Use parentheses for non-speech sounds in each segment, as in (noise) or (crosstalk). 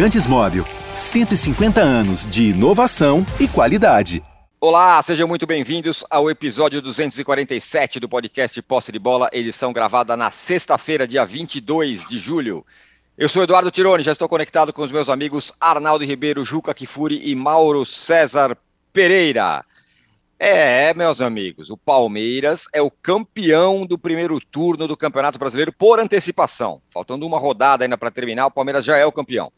Lubrificantes Móvel. 150 anos de inovação e qualidade. Olá, sejam muito bem-vindos ao episódio 247 do podcast Posse de Bola, edição gravada na sexta-feira, dia 22 de julho. Eu sou Eduardo Tironi, já estou conectado com os meus amigos Arnaldo Ribeiro, Juca Kifuri e Mauro César Pereira. É, meus amigos, o Palmeiras é o campeão do primeiro turno do Campeonato Brasileiro por antecipação. Faltando uma rodada ainda para terminar, o Palmeiras já é o campeão.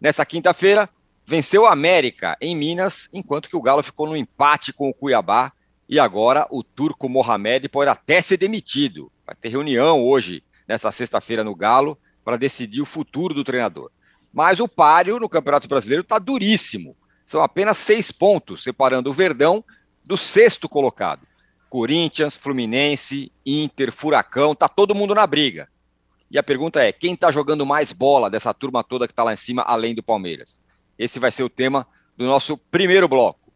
Nessa quinta-feira, venceu a América em Minas, enquanto que o Galo ficou no empate com o Cuiabá. E agora o turco Mohamed pode até ser demitido. Vai ter reunião hoje, nessa sexta-feira, no Galo, para decidir o futuro do treinador. Mas o páreo no Campeonato Brasileiro está duríssimo. São apenas seis pontos, separando o Verdão do sexto colocado. Corinthians, Fluminense, Inter, Furacão, tá todo mundo na briga. E a pergunta é: quem está jogando mais bola dessa turma toda que está lá em cima, além do Palmeiras? Esse vai ser o tema do nosso primeiro bloco.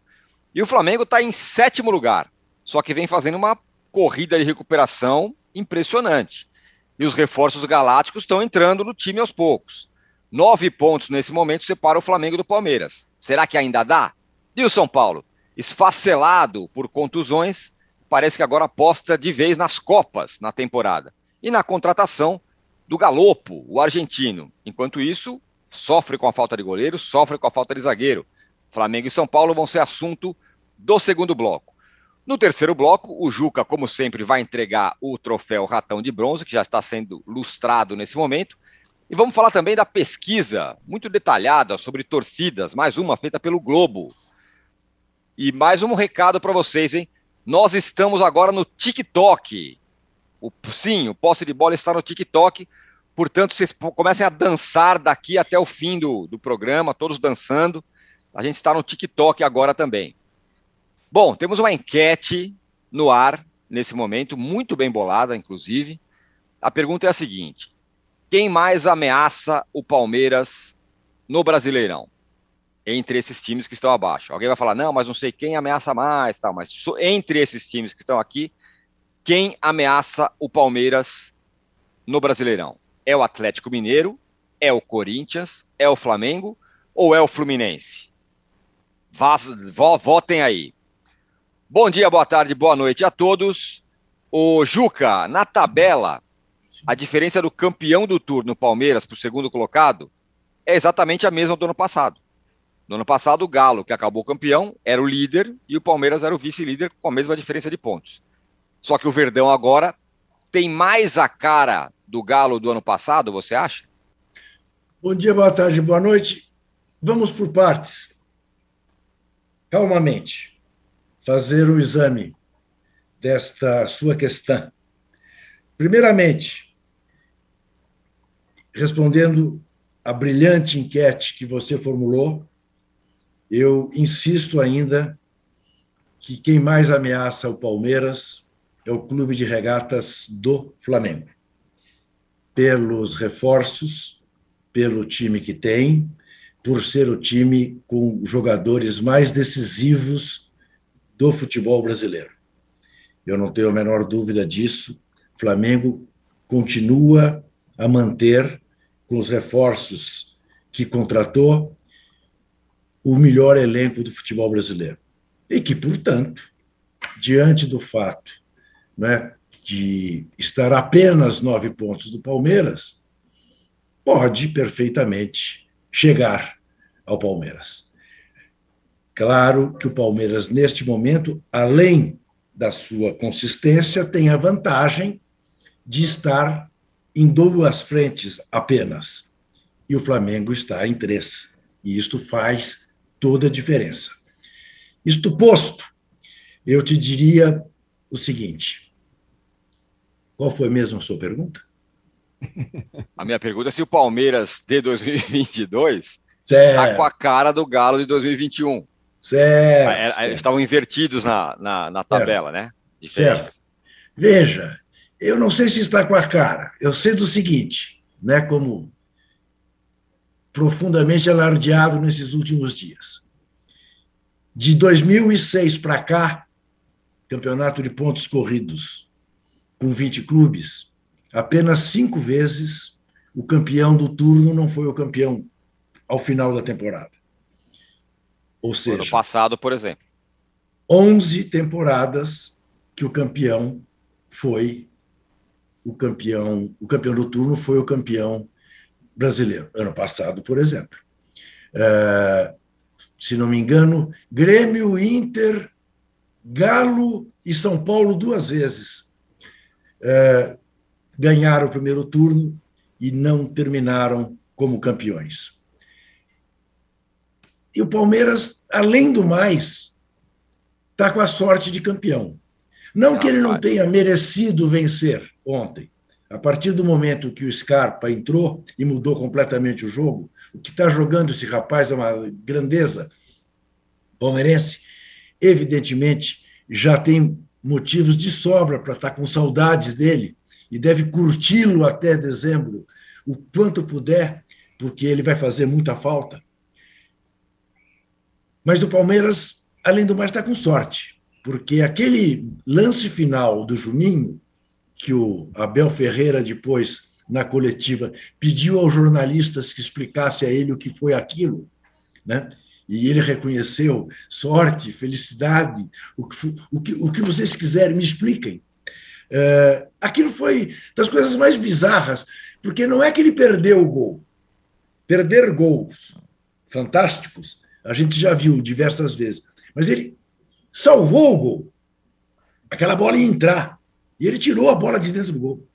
E o Flamengo está em sétimo lugar, só que vem fazendo uma corrida de recuperação impressionante. E os reforços galácticos estão entrando no time aos poucos. Nove pontos nesse momento separa o Flamengo do Palmeiras. Será que ainda dá? E o São Paulo? esfacelado por contusões, parece que agora aposta de vez nas Copas na temporada e na contratação do Galopo, o argentino. Enquanto isso, sofre com a falta de goleiro, sofre com a falta de zagueiro. Flamengo e São Paulo vão ser assunto do segundo bloco. No terceiro bloco, o Juca, como sempre, vai entregar o troféu Ratão de Bronze, que já está sendo lustrado nesse momento. E vamos falar também da pesquisa muito detalhada sobre torcidas, mais uma feita pelo Globo, e mais um recado para vocês, hein? Nós estamos agora no TikTok. O, sim, o posse de bola está no TikTok. Portanto, vocês comecem a dançar daqui até o fim do, do programa, todos dançando. A gente está no TikTok agora também. Bom, temos uma enquete no ar nesse momento, muito bem bolada, inclusive. A pergunta é a seguinte: quem mais ameaça o Palmeiras no Brasileirão? entre esses times que estão abaixo. Alguém vai falar, não, mas não sei quem ameaça mais, tal, mas entre esses times que estão aqui, quem ameaça o Palmeiras no Brasileirão? É o Atlético Mineiro? É o Corinthians? É o Flamengo? Ou é o Fluminense? Vaz, votem aí. Bom dia, boa tarde, boa noite a todos. O Juca, na tabela, a diferença do campeão do turno Palmeiras para o segundo colocado é exatamente a mesma do ano passado. No ano passado, o Galo, que acabou campeão, era o líder e o Palmeiras era o vice-líder com a mesma diferença de pontos. Só que o Verdão agora tem mais a cara do Galo do ano passado, você acha? Bom dia, boa tarde, boa noite. Vamos por partes. Calmamente, fazer o exame desta sua questão. Primeiramente, respondendo a brilhante enquete que você formulou, eu insisto ainda que quem mais ameaça o Palmeiras é o clube de regatas do Flamengo. Pelos reforços, pelo time que tem, por ser o time com jogadores mais decisivos do futebol brasileiro. Eu não tenho a menor dúvida disso. Flamengo continua a manter, com os reforços que contratou, o melhor elenco do futebol brasileiro. E que, portanto, diante do fato né, de estar apenas nove pontos do Palmeiras, pode perfeitamente chegar ao Palmeiras. Claro que o Palmeiras, neste momento, além da sua consistência, tem a vantagem de estar em duas frentes apenas. E o Flamengo está em três. E isto faz toda a diferença. Isto posto, eu te diria o seguinte: qual foi mesmo a sua pergunta? A minha pergunta é se o Palmeiras de 2022 está com a cara do Galo de 2021. Certo. É, é, certo. Estavam invertidos na, na, na tabela, certo. né? Diferença. Certo. Veja, eu não sei se está com a cara. Eu sei do seguinte, né? Como profundamente alardeado nesses últimos dias. De 2006 para cá, campeonato de pontos corridos com 20 clubes, apenas cinco vezes o campeão do turno não foi o campeão ao final da temporada. Ou seja, ano passado, por exemplo. 11 temporadas que o campeão foi o campeão, o campeão do turno foi o campeão brasileiro. Ano passado, por exemplo. É, se não me engano, Grêmio, Inter, Galo e São Paulo duas vezes é, ganharam o primeiro turno e não terminaram como campeões. E o Palmeiras, além do mais, está com a sorte de campeão. Não que ele não tenha merecido vencer ontem. A partir do momento que o Scarpa entrou e mudou completamente o jogo, o que está jogando esse rapaz é uma grandeza palmeirense. Evidentemente, já tem motivos de sobra para estar tá com saudades dele e deve curti-lo até dezembro, o quanto puder, porque ele vai fazer muita falta. Mas o Palmeiras, além do mais, está com sorte, porque aquele lance final do Juninho, que o Abel Ferreira depois, na coletiva, pediu aos jornalistas que explicasse a ele o que foi aquilo, né? E ele reconheceu sorte, felicidade, o que, o que, o que vocês quiserem, me expliquem. Uh, aquilo foi das coisas mais bizarras, porque não é que ele perdeu o gol. Perder gols fantásticos a gente já viu diversas vezes. Mas ele salvou o gol. Aquela bola ia entrar. E ele tirou a bola de dentro do gol.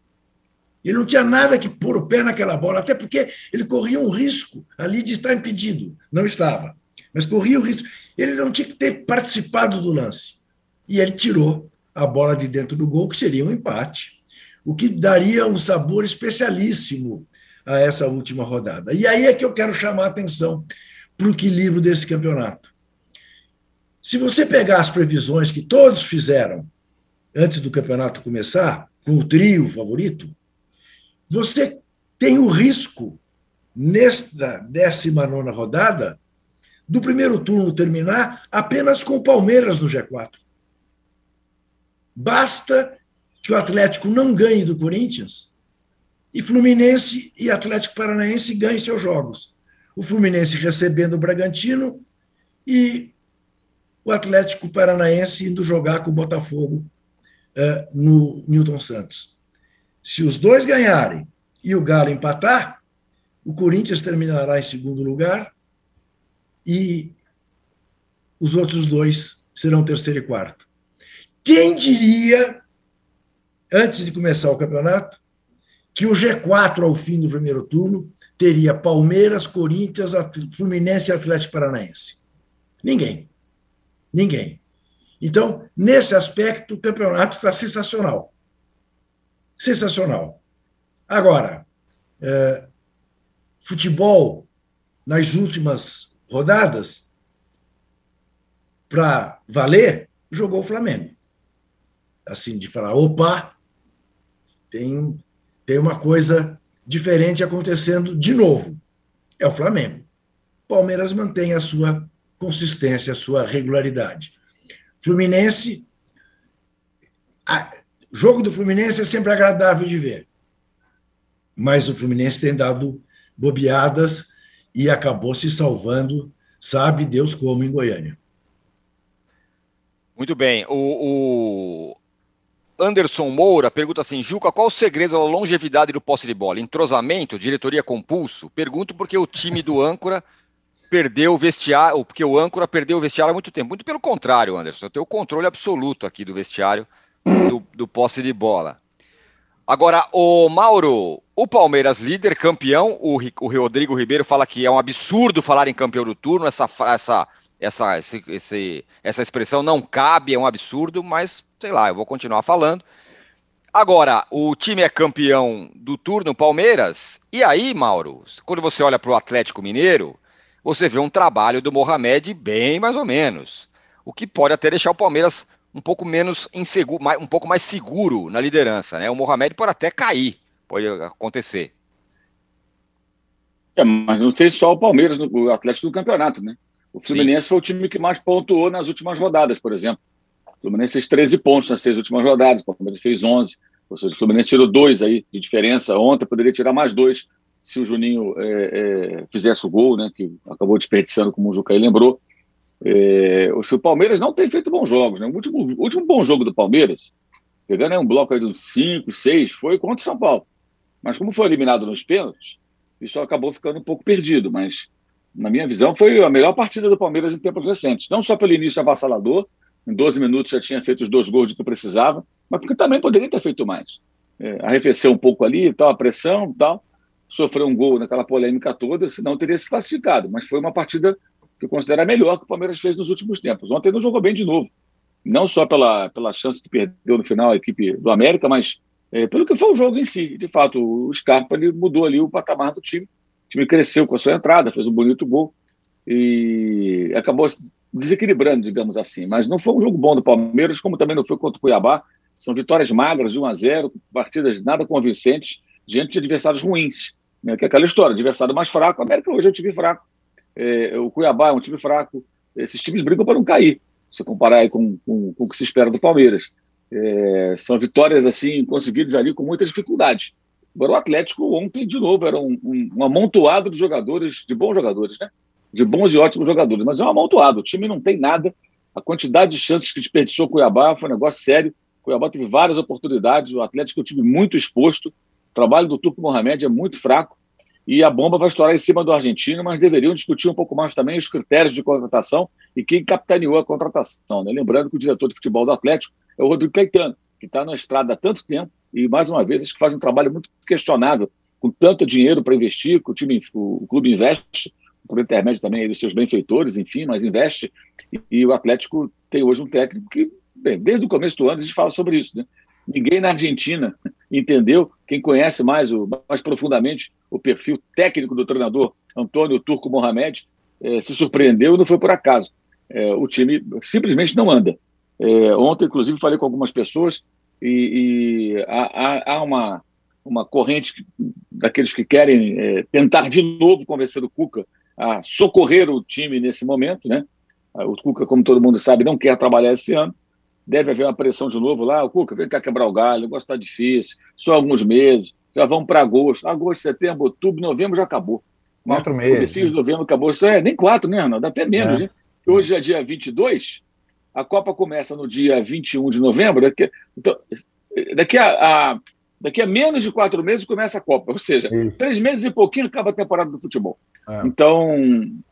Ele não tinha nada que pôr o pé naquela bola, até porque ele corria um risco ali de estar impedido. Não estava, mas corria o risco. Ele não tinha que ter participado do lance. E ele tirou a bola de dentro do gol, que seria um empate, o que daria um sabor especialíssimo a essa última rodada. E aí é que eu quero chamar a atenção para o equilíbrio desse campeonato. Se você pegar as previsões que todos fizeram antes do campeonato começar, com o trio favorito, você tem o risco, nesta 19 rodada, do primeiro turno terminar apenas com o Palmeiras no G4. Basta que o Atlético não ganhe do Corinthians e Fluminense e Atlético Paranaense ganhem seus jogos o Fluminense recebendo o Bragantino e o Atlético Paranaense indo jogar com o Botafogo uh, no Newton Santos. Se os dois ganharem e o Galo empatar, o Corinthians terminará em segundo lugar e os outros dois serão terceiro e quarto. Quem diria, antes de começar o campeonato, que o G4 ao fim do primeiro turno teria Palmeiras, Corinthians, Fluminense e Atlético Paranaense? Ninguém. Ninguém. Então, nesse aspecto, o campeonato está sensacional. Sensacional. Agora, é, futebol nas últimas rodadas, para valer, jogou o Flamengo. Assim, de falar, opa, tem, tem uma coisa diferente acontecendo de novo. É o Flamengo. Palmeiras mantém a sua consistência, a sua regularidade. Fluminense. A, jogo do Fluminense é sempre agradável de ver. Mas o Fluminense tem dado bobeadas e acabou se salvando, sabe Deus como, em Goiânia. Muito bem. O, o, Anderson Moura pergunta assim: Juca, qual o segredo da longevidade do posse de bola? Entrosamento, diretoria com pulso? Pergunto porque o time do âncora perdeu o vestiário, porque o âncora perdeu o vestiário há muito tempo. Muito pelo contrário, Anderson, eu tenho o controle absoluto aqui do vestiário do, do posse de bola. Agora, o Mauro, o Palmeiras líder, campeão, o, o Rodrigo Ribeiro fala que é um absurdo falar em campeão do turno, essa, essa essa, esse, esse, essa expressão não cabe, é um absurdo, mas sei lá, eu vou continuar falando. Agora, o time é campeão do turno, Palmeiras, e aí, Mauro, quando você olha para o Atlético Mineiro, você vê um trabalho do Mohamed bem mais ou menos, o que pode até deixar o Palmeiras um pouco menos inseguro, um pouco mais seguro na liderança, né? O Mohamed pode até cair, pode acontecer. É, mas não sei só o Palmeiras, o Atlético do campeonato, né? O Fluminense Sim. foi o time que mais pontuou nas últimas rodadas, por exemplo. O Fluminense fez 13 pontos nas seis últimas rodadas, o Palmeiras fez 11. Ou seja, o Fluminense tirou dois aí de diferença ontem, poderia tirar mais dois se o Juninho é, é, fizesse o gol, né, que acabou desperdiçando, como o Jucaí lembrou. É, se o Palmeiras não tem feito bons jogos. Né? O, último, o último bom jogo do Palmeiras, pegando aí um bloco aí de uns 5, 6, foi contra o São Paulo. Mas como foi eliminado nos pênaltis, isso acabou ficando um pouco perdido. Mas, na minha visão, foi a melhor partida do Palmeiras em tempos recentes. Não só pelo início avassalador, em 12 minutos já tinha feito os dois gols que precisava, mas porque também poderia ter feito mais. É, arrefeceu um pouco ali, tal, a pressão tal, sofreu um gol naquela polêmica toda, senão teria se classificado. Mas foi uma partida que eu considero a melhor que o Palmeiras fez nos últimos tempos. Ontem não jogou bem de novo. Não só pela, pela chance que perdeu no final a equipe do América, mas é, pelo que foi o jogo em si. De fato, o Scarpa ele mudou ali o patamar do time. O time cresceu com a sua entrada, fez um bonito gol e acabou desequilibrando, digamos assim. Mas não foi um jogo bom do Palmeiras, como também não foi contra o Cuiabá. São vitórias magras de 1 a 0, partidas nada convincentes diante de adversários ruins. Né? Que é aquela história, adversário mais fraco. A América hoje é um time fraco. É, o Cuiabá é um time fraco. Esses times brigam para não cair, se comparar com, com, com, o que se espera do Palmeiras. É, são vitórias assim conseguidas ali com muita dificuldade. Agora o Atlético ontem, de novo, era um, um, um amontoado de jogadores, de bons jogadores, né? De bons e ótimos jogadores, mas é um amontoado. O time não tem nada. A quantidade de chances que desperdiçou o Cuiabá foi um negócio sério. O Cuiabá teve várias oportunidades. O Atlético é um time muito exposto. O trabalho do Turco Mohamed é muito fraco e a bomba vai estourar em cima do argentino, mas deveriam discutir um pouco mais também os critérios de contratação e quem capitaneou a contratação. Né? Lembrando que o diretor de futebol do Atlético é o Rodrigo Caetano, que está na estrada há tanto tempo e, mais uma vez, acho que faz um trabalho muito questionável, com tanto dinheiro para investir, que o, time, o clube investe, por intermédio também dos seus benfeitores, enfim, mas investe, e, e o Atlético tem hoje um técnico que, bem, desde o começo do ano a gente fala sobre isso, né? Ninguém na Argentina entendeu. Quem conhece mais, o, mais profundamente o perfil técnico do treinador Antônio Turco Mohamed é, se surpreendeu e não foi por acaso. É, o time simplesmente não anda. É, ontem, inclusive, falei com algumas pessoas e, e há, há, uma, uma corrente daqueles que querem tentar de novo convencer o Cuca a socorrer o time nesse momento. Né? O Cuca, como todo mundo sabe, não quer trabalhar esse ano deve haver uma pressão de novo lá. O Cuca, vem cá quebrar o galho, o negócio está difícil, só alguns meses, já vão para agosto. Agosto, setembro, outubro, novembro já acabou. Quatro né? meses. Comecinho de novembro acabou. Isso é nem quatro, né, Arnaldo? Até menos, é. né? Hoje é dia 22, a Copa começa no dia 21 de novembro. Daqui, então, daqui a, a daqui a menos de quatro meses começa a Copa. Ou seja, Isso. três meses e pouquinho acaba a temporada do futebol. É. Então,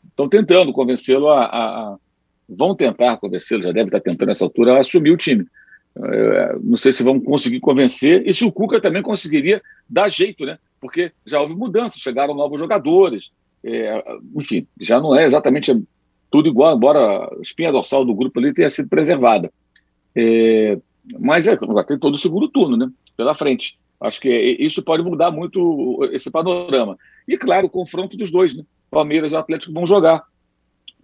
estão tentando convencê-lo a, a, vão tentar convencê-lo, já deve estar tentando nessa altura, a assumir o time. É, não sei se vão conseguir convencer e se o Cuca também conseguiria dar jeito, né? Porque já houve mudanças, chegaram novos jogadores, é, enfim, já não é exatamente tudo igual, embora a espinha dorsal do grupo ali tenha sido preservada. É, mas é, vai ter todo o segundo turno, né? Pela frente. Acho que isso pode mudar muito esse panorama. E, claro, o confronto dos dois, né? Palmeiras e Atlético vão jogar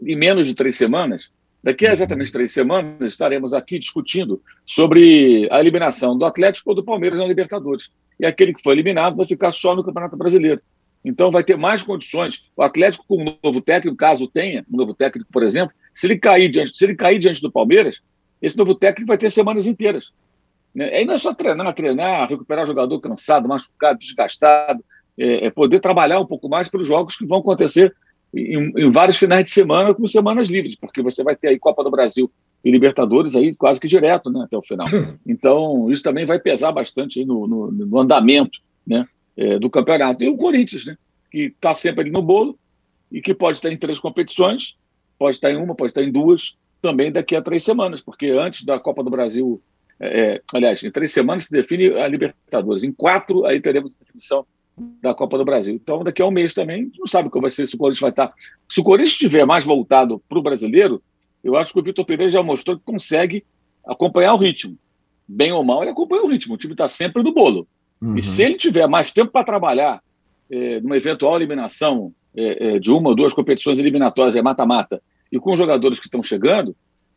em menos de três semanas, daqui a exatamente três semanas, estaremos aqui discutindo sobre a eliminação do Atlético ou do Palmeiras na Libertadores. E aquele que foi eliminado vai ficar só no Campeonato Brasileiro. Então vai ter mais condições. O Atlético, com um novo técnico, caso tenha um novo técnico, por exemplo, se ele cair diante, se ele cair diante do Palmeiras, esse novo técnico vai ter semanas inteiras. Né? Aí não é só treinar, treinar, recuperar jogador cansado, machucado, desgastado, é, é poder trabalhar um pouco mais para os jogos que vão acontecer em, em, vários finais de semana com semanas livres, porque você vai ter aí Copa do Brasil e Libertadores aí quase que direto né, até o final. Então, isso também vai pesar bastante no, no, no, andamento né, é, do campeonato. E o Corinthians, né, que está sempre ali no bolo e que pode estar em três competições, pode estar em uma, pode estar em duas, também daqui a três semanas, porque antes da Copa do Brasil, é, é aliás, em três semanas se define a Libertadores, em quatro aí teremos a definição da Copa do Brasil. Então, daqui a um mês também, não sabe como vai ser, se o Corinthians vai estar. Se o Corinthians estiver mais voltado para o brasileiro, eu acho que o Vitor Pereira já mostrou que consegue acompanhar o ritmo. Bem ou mal, ele acompanha o ritmo. O time está sempre no bolo. Uhum. E se ele tiver mais tempo para trabalhar é, numa eventual eliminação é, é, de uma ou duas competições eliminatórias, é mata-mata, e com os jogadores que estão chegando,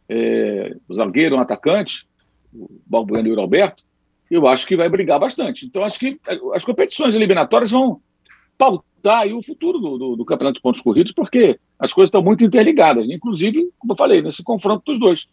é, o zagueiro, um atacante, o Balbueno e o Roberto, eu acho que vai brigar bastante. Então, acho que as competições eliminatórias vão pautar o futuro do, do, do, Campeonato de Pontos Corridos, porque as coisas estão muito interligadas, inclusive, como eu falei, nesse confronto dos dois.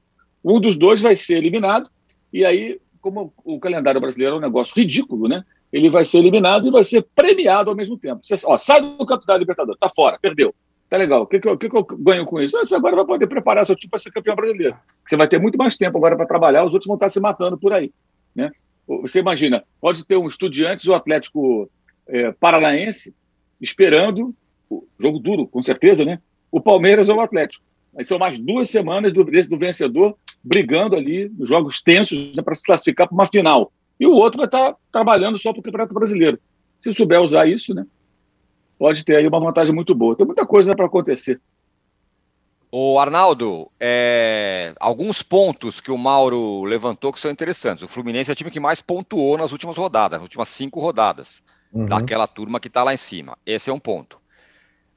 Um dos dois vai ser eliminado, e aí, como o calendário brasileiro é um negócio ridículo, né? ele vai ser eliminado e vai ser premiado ao mesmo tempo. Você ó, sai do campeonato Libertadores, tá fora, perdeu. Tá legal. O que, que, eu, que, que eu ganho com isso? Você agora vai poder preparar seu time para ser campeão brasileiro. Você vai ter muito mais tempo agora para trabalhar, os outros vão estar se matando por aí. Né? Você imagina, pode ter um Estudiantes ou Atlético é, Paranaense esperando, jogo duro, com certeza, né? O Palmeiras ou o Atlético. Aí são mais duas semanas do, do vencedor brigando ali, jogos tensos, né, para se classificar para uma final. E o outro vai estar trabalhando só para o Campeonato Brasileiro. Se souber usar isso, né? Pode ter aí uma vantagem muito boa. Tem muita coisa para acontecer. O Arnaldo, é, alguns pontos que o Mauro levantou que são interessantes. O Fluminense é o time que mais pontuou nas últimas rodadas, nas últimas cinco rodadas, uhum. daquela turma que está lá em cima. Esse é um ponto.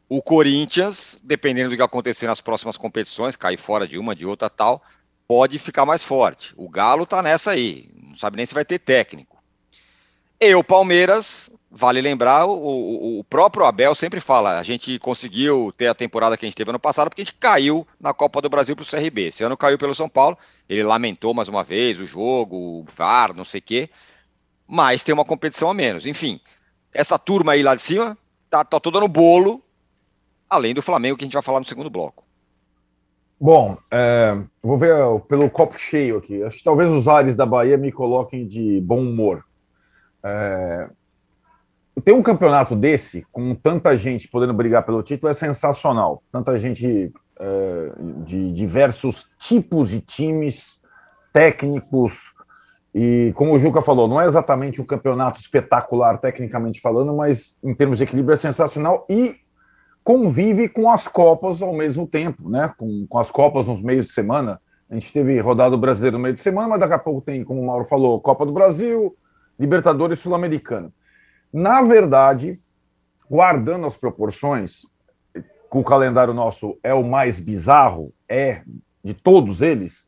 O Corinthians, dependendo do que acontecer nas próximas competições, cair fora de uma, de outra tal, pode ficar mais forte. O Galo está nessa aí, não sabe nem se vai ter técnico. E o Palmeiras Vale lembrar, o, o, próprio Abel sempre fala: a gente conseguiu ter a temporada que a gente teve ano passado porque a gente caiu na Copa do Brasil para o CRB. Esse ano caiu pelo São Paulo. Ele lamentou mais uma vez o jogo, o VAR, não sei o quê. Mas tem uma competição a menos. Enfim, essa turma aí lá de cima tá, tá toda no bolo, além do Flamengo que a gente vai falar no segundo bloco. Bom, é, vou ver pelo copo cheio aqui. Acho que talvez os ares da Bahia me coloquem de bom humor. É, ter um campeonato desse, com tanta gente podendo brigar pelo título, é sensacional. Tanta gente é, de diversos tipos de times, técnicos. E como o Juca falou, não é exatamente um campeonato espetacular, tecnicamente falando, mas em termos de equilíbrio é sensacional e convive com as Copas ao mesmo tempo, né? Com, com as Copas nos meios de semana. A gente teve rodada brasileiro no meio de semana, mas daqui a pouco tem, como o Mauro falou, Copa do Brasil, Libertadores Sul-Americana. Na verdade, guardando as proporções, o calendário nosso é o mais bizarro, é de todos eles,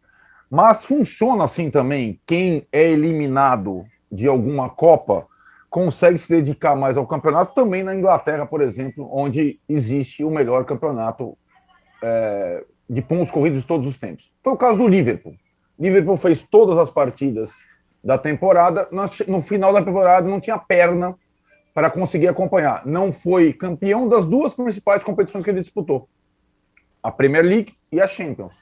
mas funciona assim também. Quem é eliminado de alguma Copa consegue se dedicar mais ao campeonato, também na Inglaterra, por exemplo, onde existe o melhor campeonato é, de pontos corridos de todos os tempos. Foi o caso do Liverpool. Liverpool fez todas as partidas da temporada, no final da temporada não tinha perna para conseguir acompanhar. Não foi campeão das duas principais competições que ele disputou: a Premier League e a Champions.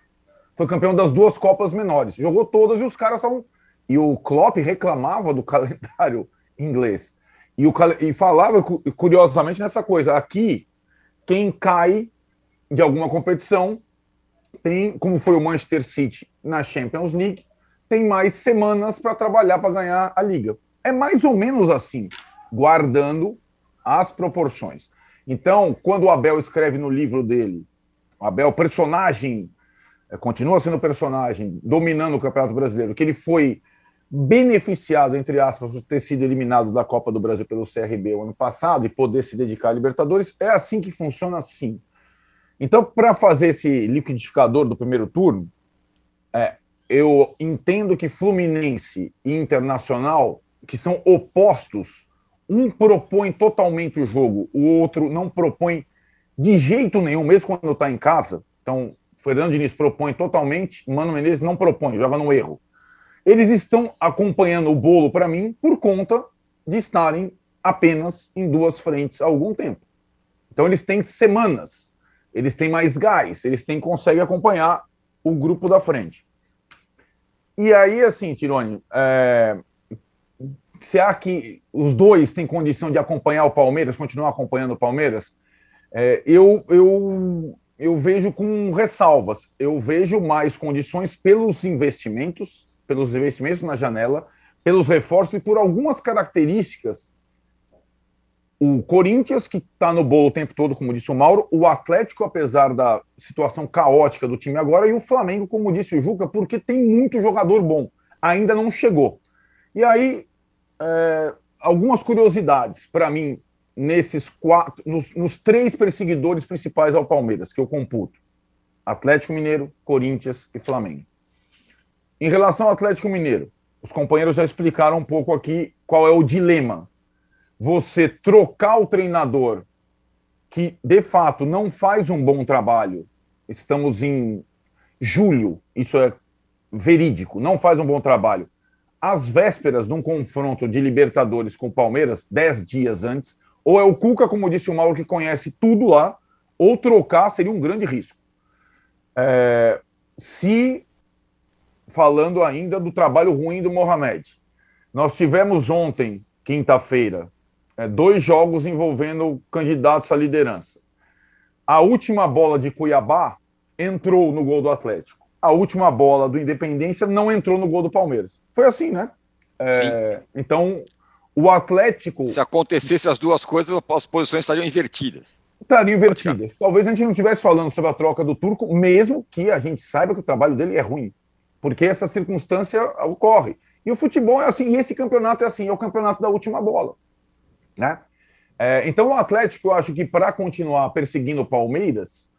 Foi campeão das duas Copas menores. Jogou todas e os caras estavam. E o Klopp reclamava do (laughs) calendário inglês. E, o, e falava, curiosamente, nessa coisa: aqui, quem cai de alguma competição tem, como foi o Manchester City na Champions League, tem mais semanas para trabalhar para ganhar a liga. É mais ou menos assim guardando as proporções. Então, quando o Abel escreve no livro dele, o Abel, personagem, é, continua sendo personagem, dominando o Campeonato Brasileiro, que ele foi beneficiado, entre aspas, por ter sido eliminado da Copa do Brasil pelo CRB o ano passado e poder se dedicar à Libertadores, é assim que funciona assim. Então, para fazer esse liquidificador do primeiro turno, é, eu entendo que Fluminense e Internacional, que são opostos um propõe totalmente o jogo, o outro não propõe de jeito nenhum, mesmo quando está em casa. Então, Fernando Diniz propõe totalmente, Mano Menezes não propõe, joga no erro. Eles estão acompanhando o bolo para mim por conta de estarem apenas em duas frentes há algum tempo. Então, eles têm semanas, eles têm mais gás, eles têm conseguem acompanhar o grupo da frente. E aí, assim, Tirone, é, será que os dois têm condição de acompanhar o Palmeiras, continuar acompanhando o Palmeiras? É, eu, eu, eu vejo com ressalvas. Eu vejo mais condições pelos investimentos, pelos investimentos na janela, pelos reforços e por algumas características. O Corinthians, que está no bolo o tempo todo, como disse o Mauro, o Atlético, apesar da situação caótica do time agora, e o Flamengo, como disse o Juca, porque tem muito jogador bom. Ainda não chegou. E aí é, algumas curiosidades para mim nesses quatro, nos, nos, três perseguidores principais ao Palmeiras que eu computo: Atlético Mineiro, Corinthians e Flamengo. Em relação ao Atlético Mineiro, os companheiros já explicaram um pouco aqui qual é o dilema. Você trocar o treinador que de fato não faz um bom trabalho. Estamos em julho, isso é verídico, não faz um bom trabalho às vésperas de um confronto de Libertadores com o Palmeiras, dez dias antes, ou é o Cuca, como disse o Mauro, que conhece tudo lá, ou trocar seria um grande risco. É, se, falando ainda do trabalho ruim do Mohamed, nós tivemos ontem, quinta-feira, é, dois jogos envolvendo candidatos à liderança. A última bola de Cuiabá entrou no gol do Atlético. A última bola do Independência não entrou no gol do Palmeiras. Foi assim, né? É, então, o Atlético. Se acontecesse as duas coisas, as posições estariam invertidas. Estariam invertidas. Talvez a gente não estivesse falando sobre a troca do Turco, mesmo que a gente saiba que o trabalho dele é ruim. Porque essa circunstância ocorre. E o futebol é assim, e esse campeonato é assim, é o campeonato da última bola. Né? É, então, o Atlético, eu acho que para continuar perseguindo o Palmeiras,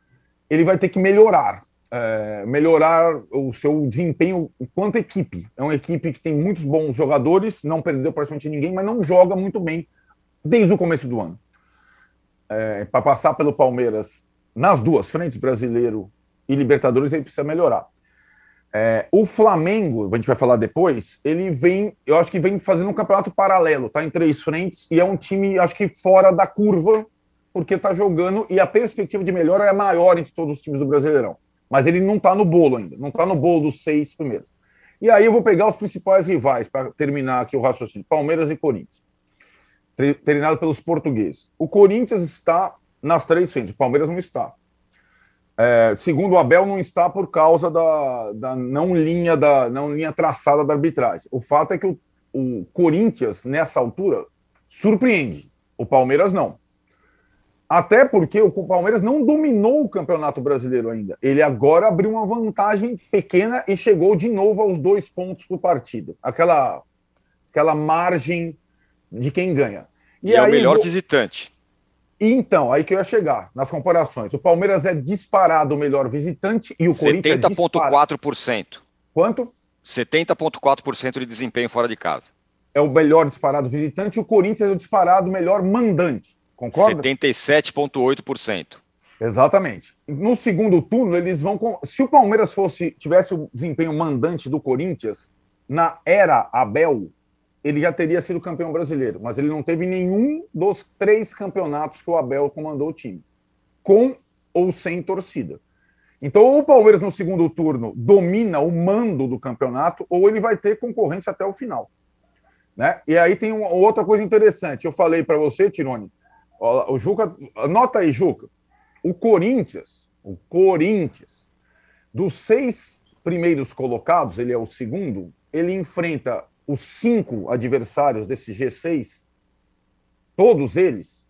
ele vai ter que melhorar. É, melhorar o seu desempenho quanto equipe. É uma equipe que tem muitos bons jogadores, não perdeu praticamente ninguém, mas não joga muito bem desde o começo do ano. É, para passar pelo Palmeiras nas duas frentes, brasileiro e Libertadores, ele precisa melhorar. É, o Flamengo, a gente vai falar depois, ele vem, eu acho que vem fazendo um campeonato paralelo, tá em três frentes e é um time, acho que fora da curva, porque tá jogando e a perspectiva de melhora é maior entre todos os times do Brasileirão. Mas ele não tá no bolo ainda, não tá no bolo dos seis primeiros. E aí eu vou pegar os principais rivais para terminar aqui o raciocínio: Palmeiras e Corinthians. Treinado pelos portugueses. O Corinthians está nas três frentes, o Palmeiras não está. É, segundo o Abel, não está por causa da, da, não, linha da não linha traçada da arbitragem. O fato é que o, o Corinthians, nessa altura, surpreende. O Palmeiras não. Até porque o Palmeiras não dominou o Campeonato Brasileiro ainda. Ele agora abriu uma vantagem pequena e chegou de novo aos dois pontos por partido. Aquela, aquela margem de quem ganha. E, e é o melhor visitante. Então, aí que eu ia chegar, nas comparações. O Palmeiras é disparado o melhor visitante e o Corinthians é 70,4%. Quanto? 70,4% de desempenho fora de casa. É o melhor disparado visitante e o Corinthians é o disparado melhor mandante. Concorda? 77,8%. Exatamente. No segundo turno, eles vão. Se o Palmeiras fosse tivesse o desempenho mandante do Corinthians, na era Abel, ele já teria sido campeão brasileiro, mas ele não teve nenhum dos três campeonatos que o Abel comandou o time, com ou sem torcida. Então, ou o Palmeiras no segundo turno domina o mando do campeonato, ou ele vai ter concorrência até o final. Né? E aí tem uma outra coisa interessante. Eu falei para você, Tirone, o Juca, anota aí, Juca. O Corinthians, o Corinthians, dos seis primeiros colocados, ele é o segundo, ele enfrenta os cinco adversários desse G6, todos eles,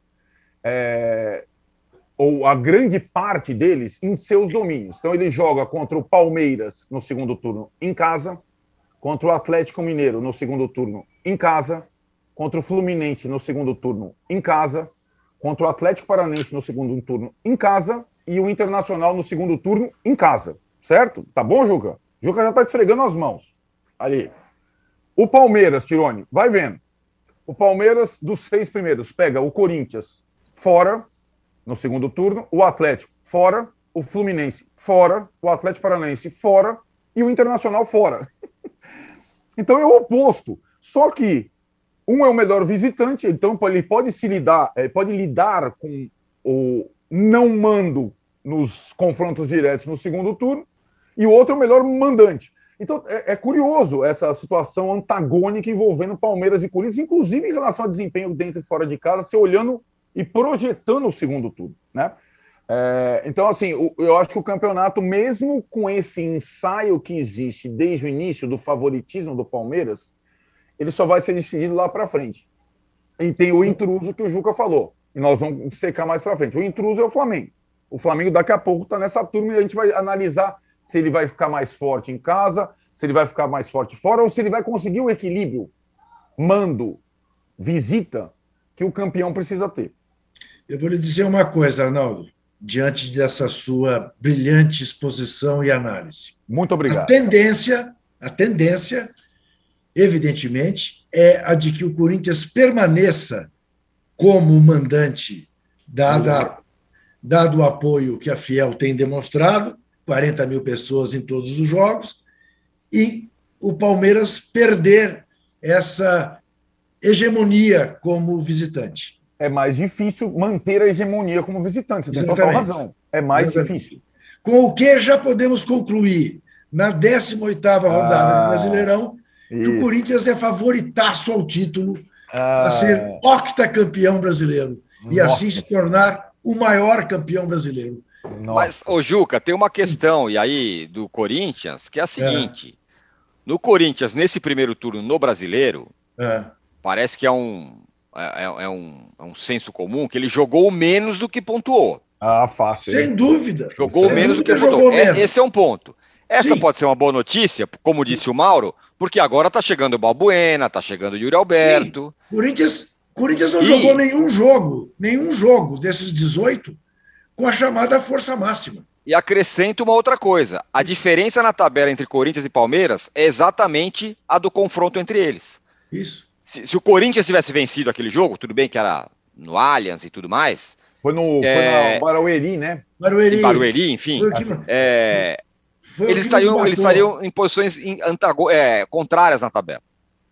é, ou a grande parte deles, em seus domínios. Então, ele joga contra o Palmeiras no segundo turno em casa, contra o Atlético Mineiro no segundo turno em casa, contra o Fluminense no segundo turno em casa, contra o Atlético Paranense no segundo turno em casa e o Internacional no segundo turno em casa. Certo? Tá bom, Juca? Juca já tá esfregando as mãos. Ali. O Palmeiras, Tirone, vai vendo. O Palmeiras, dos seis primeiros, pega o Corinthians fora, no segundo turno, o Atlético fora, o Fluminense fora, o Atlético Paranaense fora e o Internacional fora. (laughs) então é o oposto. Só que um é o melhor visitante, então ele pode se lidar, ele pode lidar com o não mando nos confrontos diretos no segundo turno, e o outro é o melhor mandante. Então, é, é, curioso essa situação antagônica envolvendo Palmeiras e Corinthians, inclusive em relação ao desempenho dentro e fora de casa, se olhando e projetando o segundo turno, né? É, então, assim, eu acho que o campeonato, mesmo com esse ensaio que existe desde o início do favoritismo do Palmeiras, ele só vai ser decidido lá para frente. E tem o intruso que o Juca falou, e nós vamos secar mais para frente. O intruso é o Flamengo. O Flamengo daqui a pouco está nessa turma e a gente vai analisar se ele vai ficar mais forte em casa, se ele vai ficar mais forte fora, ou se ele vai conseguir o equilíbrio, mando, visita, que o campeão precisa ter. Eu vou lhe dizer uma coisa, Arnaldo, diante dessa sua brilhante exposição e análise. Muito obrigado. A tendência, a tendência, evidentemente, é a de que o Corinthians permaneça como mandante, dada, dado o apoio que a Fiel tem demonstrado, 40 mil pessoas em todos os jogos, e o Palmeiras perder essa hegemonia como visitante. É mais difícil manter a hegemonia como visitante, você tem total razão. É mais Exatamente. difícil. Com o que já podemos concluir na 18ª rodada ah, do Brasileirão, isso. que o Corinthians é favoritaço ao título, ah, a ser octacampeão brasileiro, nossa. e assim se tornar o maior campeão brasileiro. Nossa. Mas, ô Juca, tem uma questão, e aí, do Corinthians, que é a seguinte: é. no Corinthians, nesse primeiro turno no brasileiro, é. parece que é um, é, é, é, um, é um senso comum que ele jogou menos do que pontuou. Ah, fácil. Sem dúvida. Jogou Sem menos dúvida do que pontuou. É, esse é um ponto. Essa Sim. pode ser uma boa notícia, como disse o Mauro, porque agora tá chegando o Balbuena, tá chegando o Yuri Alberto. Sim. Corinthians, Corinthians não e... jogou nenhum jogo, nenhum jogo desses 18 com a chamada força máxima. E acrescento uma outra coisa: a diferença na tabela entre Corinthians e Palmeiras é exatamente a do confronto entre eles. Isso. Se, se o Corinthians tivesse vencido aquele jogo, tudo bem que era no Allianz e tudo mais. Foi no, é... foi no Barueri, né? Barueri. Barueri, enfim. Que... É... eles, estariam, eles estariam em posições é, contrárias na tabela.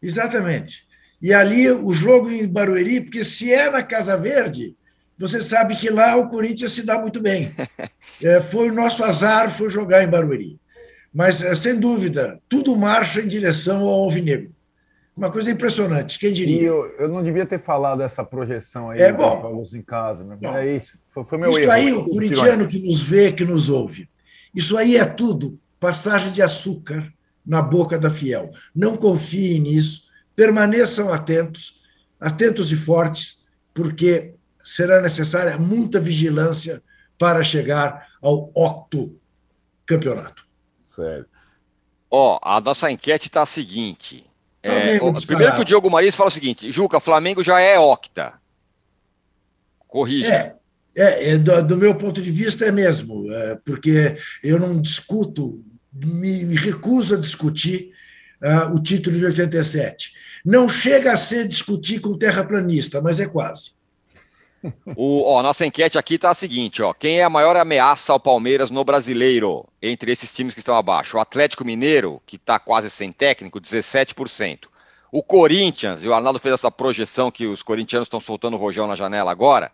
Exatamente. E ali o jogo em Barueri, porque se é na Casa Verde, você sabe que lá o Corinthians se dá muito bem. (laughs) É, foi o nosso azar, foi jogar em Barueri. Mas, é, sem dúvida, tudo marcha em direção ao Alvinegro. Uma coisa impressionante, quem diria? Eu, eu, não devia ter falado essa projeção aí é bom. em casa. Né? É isso, foi, foi meu isso erro. aí, o corintiano que nos vê, que nos ouve, isso aí é tudo passagem de açúcar na boca da fiel. Não confiem nisso, permaneçam atentos, atentos e fortes, porque será necessária muita vigilância para chegar ao octo campeonato. Certo. Ó, a nossa enquete está a seguinte. É, primeiro que o Diogo Maris fala o seguinte: Juca, Flamengo já é octa. Corrija. É, é, é do, do, meu ponto de vista é mesmo, é, porque eu não discuto, me, me recuso a discutir uh, o título de 87. Não chega a ser discutir com terraplanista, mas é quase. O, ó, nossa enquete aqui está a seguinte: ó, quem é a maior ameaça ao Palmeiras no brasileiro, entre esses times que estão abaixo? O Atlético Mineiro, que está quase sem técnico, 17%. O Corinthians, e o Arnaldo fez essa projeção que os corintianos estão soltando o rojão na janela agora,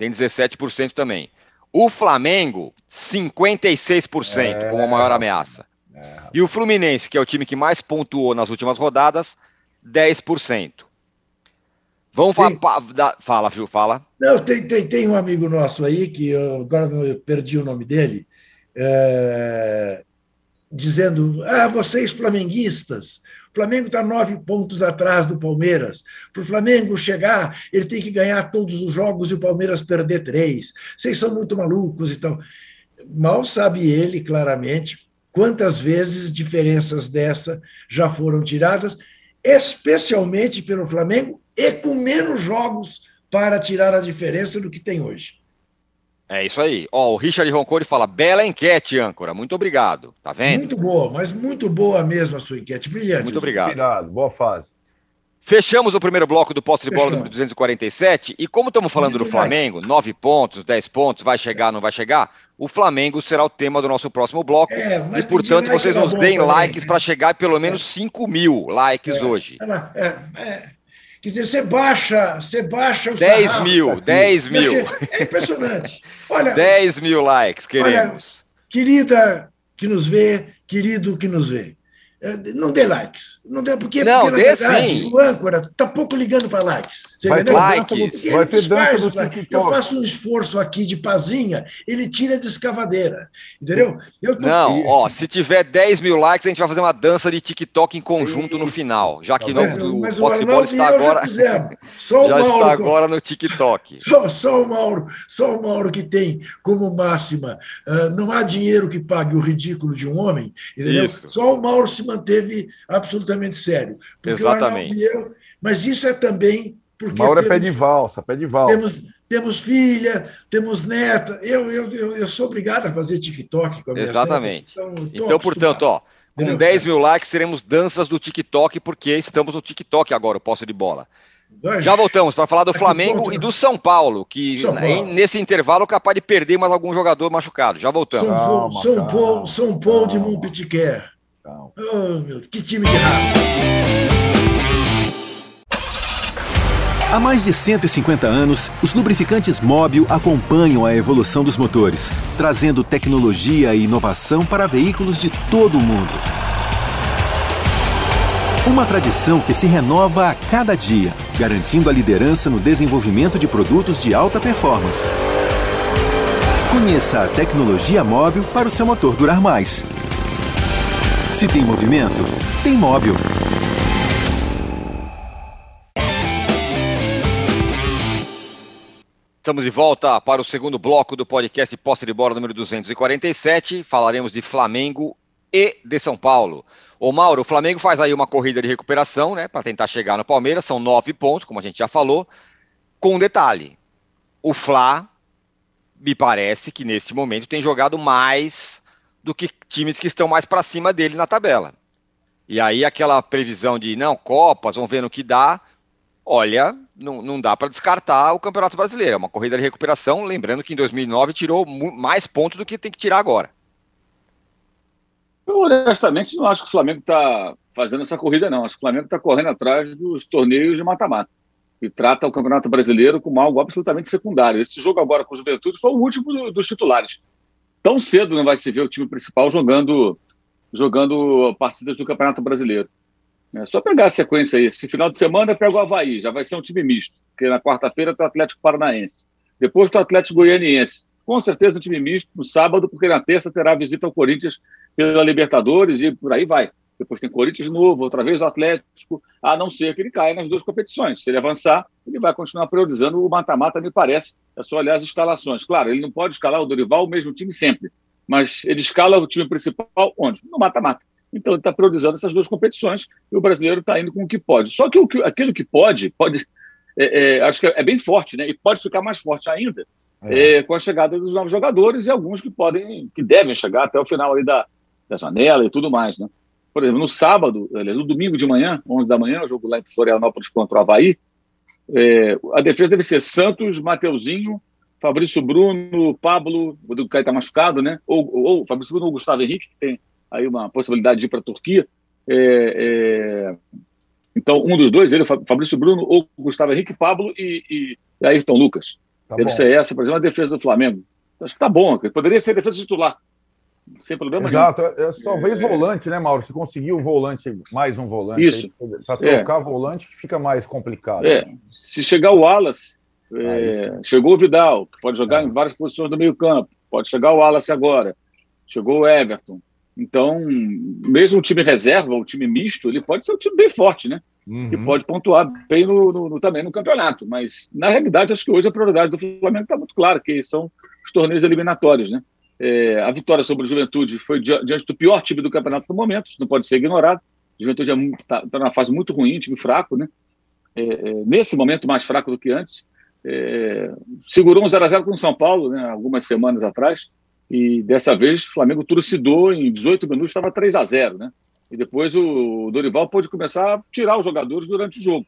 tem 17% também. O Flamengo, 56% é... como a maior ameaça. É... E o Fluminense, que é o time que mais pontuou nas últimas rodadas, 10%. Vamos tem... falar. Fala, Gil, fala. Não, tem, tem, tem um amigo nosso aí, que eu, agora eu perdi o nome dele, é, dizendo: ah, vocês flamenguistas, o Flamengo está nove pontos atrás do Palmeiras. Para o Flamengo chegar, ele tem que ganhar todos os jogos e o Palmeiras perder três. Vocês são muito malucos e então. tal. Mal sabe ele claramente quantas vezes diferenças dessa já foram tiradas, especialmente pelo Flamengo e com menos jogos para tirar a diferença do que tem hoje. É isso aí. Ó, o Richard Roncone fala: bela enquete, âncora. Muito obrigado. Tá vendo? Muito boa, mas muito boa mesmo a sua enquete. Brilhante. Muito obrigado. Obrigado. Boa fase. Fechamos o primeiro bloco do posse de bola número 247. E como estamos falando do Flamengo, nove pontos, dez pontos, vai chegar, não vai chegar? O Flamengo será o tema do nosso próximo bloco. É, e, portanto, vocês nos deem likes para chegar a pelo menos 5 mil likes é, hoje. É, é, Quer dizer, você baixa, você baixa o 10 mil, aqui. 10 mil. É impressionante. Olha, 10 mil likes, queremos. Olha, querida que nos vê, querido que nos vê. É, não dê likes. Não dê, porque, não, porque, dê verdade, sim. o âncora está pouco ligando para likes. Você vai ter likes. Vai ter faz, eu faço um esforço aqui de pazinha, ele tira de escavadeira. Entendeu? Tô... Não, ó, se tiver 10 mil likes, a gente vai fazer uma dança de TikTok em conjunto no final. Já que tá no, o Posse Bola está agora. (laughs) Já, só já Mauro, está agora no TikTok. (laughs) Só, só, o Mauro, só o Mauro que tem como máxima. Uh, não há dinheiro que pague o ridículo de um homem. Entendeu? Isso. Só o Mauro se manteve absolutamente sério. Exatamente. Eu, mas isso é também porque. Mauro é pé de valsa, pé de valsa. Temos, temos filha, temos neta. Eu, eu, eu, eu sou obrigado a fazer TikTok com a minha Exatamente. Netas, então, então portanto, ó, com 10 mil likes teremos danças do TikTok, porque estamos no TikTok agora, o posse de bola. Já voltamos para falar do Flamengo e do São Paulo, que São Paulo. nesse intervalo é capaz de perder mais algum jogador machucado. Já voltamos. São Paulo, São Paulo, São Paulo de Montpellier. Oh, meu, que time de raça. Há mais de 150 anos, os lubrificantes Móbil acompanham a evolução dos motores, trazendo tecnologia e inovação para veículos de todo o mundo. Uma tradição que se renova a cada dia, garantindo a liderança no desenvolvimento de produtos de alta performance. Conheça a tecnologia móvel para o seu motor durar mais. Se tem movimento, tem móvel. Estamos de volta para o segundo bloco do podcast Posse de Bola número 247. Falaremos de Flamengo e de São Paulo. Ô Mauro, o Flamengo faz aí uma corrida de recuperação, né, para tentar chegar no Palmeiras. São nove pontos, como a gente já falou. Com um detalhe: o Fla, me parece que neste momento tem jogado mais do que times que estão mais para cima dele na tabela. E aí aquela previsão de não, Copas, vamos ver no que dá olha, não, não dá para descartar o Campeonato Brasileiro. É uma corrida de recuperação, lembrando que em 2009 tirou mais pontos do que tem que tirar agora. Eu, honestamente, não acho que o Flamengo está fazendo essa corrida, não. Acho que o Flamengo está correndo atrás dos torneios de mata-mata e trata o Campeonato Brasileiro como algo absolutamente secundário. Esse jogo agora com o Juventude foi o último dos titulares. Tão cedo não vai se ver o time principal jogando, jogando partidas do Campeonato Brasileiro. É só pegar a sequência aí. Esse final de semana pega o Havaí, já vai ser um time misto, porque na quarta-feira tem o Atlético Paranaense. Depois tem o Atlético Goianiense. Com certeza um time misto no sábado, porque na terça terá visita ao Corinthians pela Libertadores e por aí vai. Depois tem Corinthians de novo, outra vez o Atlético, a não ser que ele caia nas duas competições. Se ele avançar, ele vai continuar priorizando o mata-mata, me parece. É só olhar as escalações. Claro, ele não pode escalar o Dorival, o mesmo time sempre. Mas ele escala o time principal onde? No mata-mata. Então, ele está priorizando essas duas competições e o brasileiro está indo com o que pode. Só que, o que aquilo que pode, pode é, é, acho que é bem forte, né? E pode ficar mais forte ainda é. é. com a chegada dos novos jogadores e alguns que podem, que devem chegar até o final ali da, da janela e tudo mais, né? Por exemplo, no sábado, no domingo de manhã, 11 da manhã, o jogo lá em Florianópolis contra o Havaí, é, a defesa deve ser Santos, Mateuzinho, Fabrício Bruno, Pablo, o Caio está machucado, né? Ou, ou Fabrício Bruno ou Gustavo Henrique, que tem aí uma possibilidade de ir para a Turquia. É, é, então, um dos dois, ele, Fabrício Bruno, ou Gustavo Henrique, Pablo e, e Ayrton Lucas. Tá Deve bom. ser essa, por exemplo, a defesa do Flamengo. Acho que tá bom, poderia ser a defesa titular. Sem problema Exato. nenhum. Exato, é só vez é... volante, né, Mauro? Se conseguir o volante, mais um volante. Isso. Para trocar é. volante, fica mais complicado. É. Se chegar o Wallace, é, chegou o Vidal, que pode jogar é. em várias posições do meio-campo. Pode chegar o Wallace agora. Chegou o Everton. Então, mesmo o time reserva, o time misto, ele pode ser um time bem forte, né? Uhum. E pode pontuar bem no, no, no, também no campeonato. Mas, na realidade, acho que hoje a prioridade do Flamengo está muito clara, que são os torneios eliminatórios, né? É, a vitória sobre o Juventude foi diante do pior time do campeonato no momento, não pode ser ignorado. O Juventude está é tá numa fase muito ruim, time fraco, né? É, é, nesse momento, mais fraco do que antes. É, segurou um 0x0 com o São Paulo, né, algumas semanas atrás. E dessa vez o Flamengo trucidou, em 18 minutos estava 3 a 0 né? E depois o Dorival pôde começar a tirar os jogadores durante o jogo.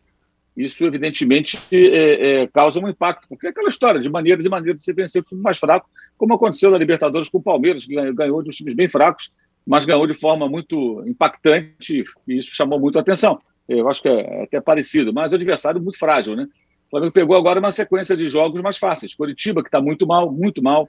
Isso, evidentemente, é, causa um impacto, porque é aquela história de maneiras e maneiras de se vencer o time mais fraco, como aconteceu na Libertadores com o Palmeiras, que ganhou de uns times bem fracos, mas ganhou de forma muito impactante, e isso chamou muito a atenção. Eu acho que é até parecido, mas o adversário muito frágil, né? O Flamengo pegou agora uma sequência de jogos mais fáceis. Curitiba, que está muito mal, muito mal.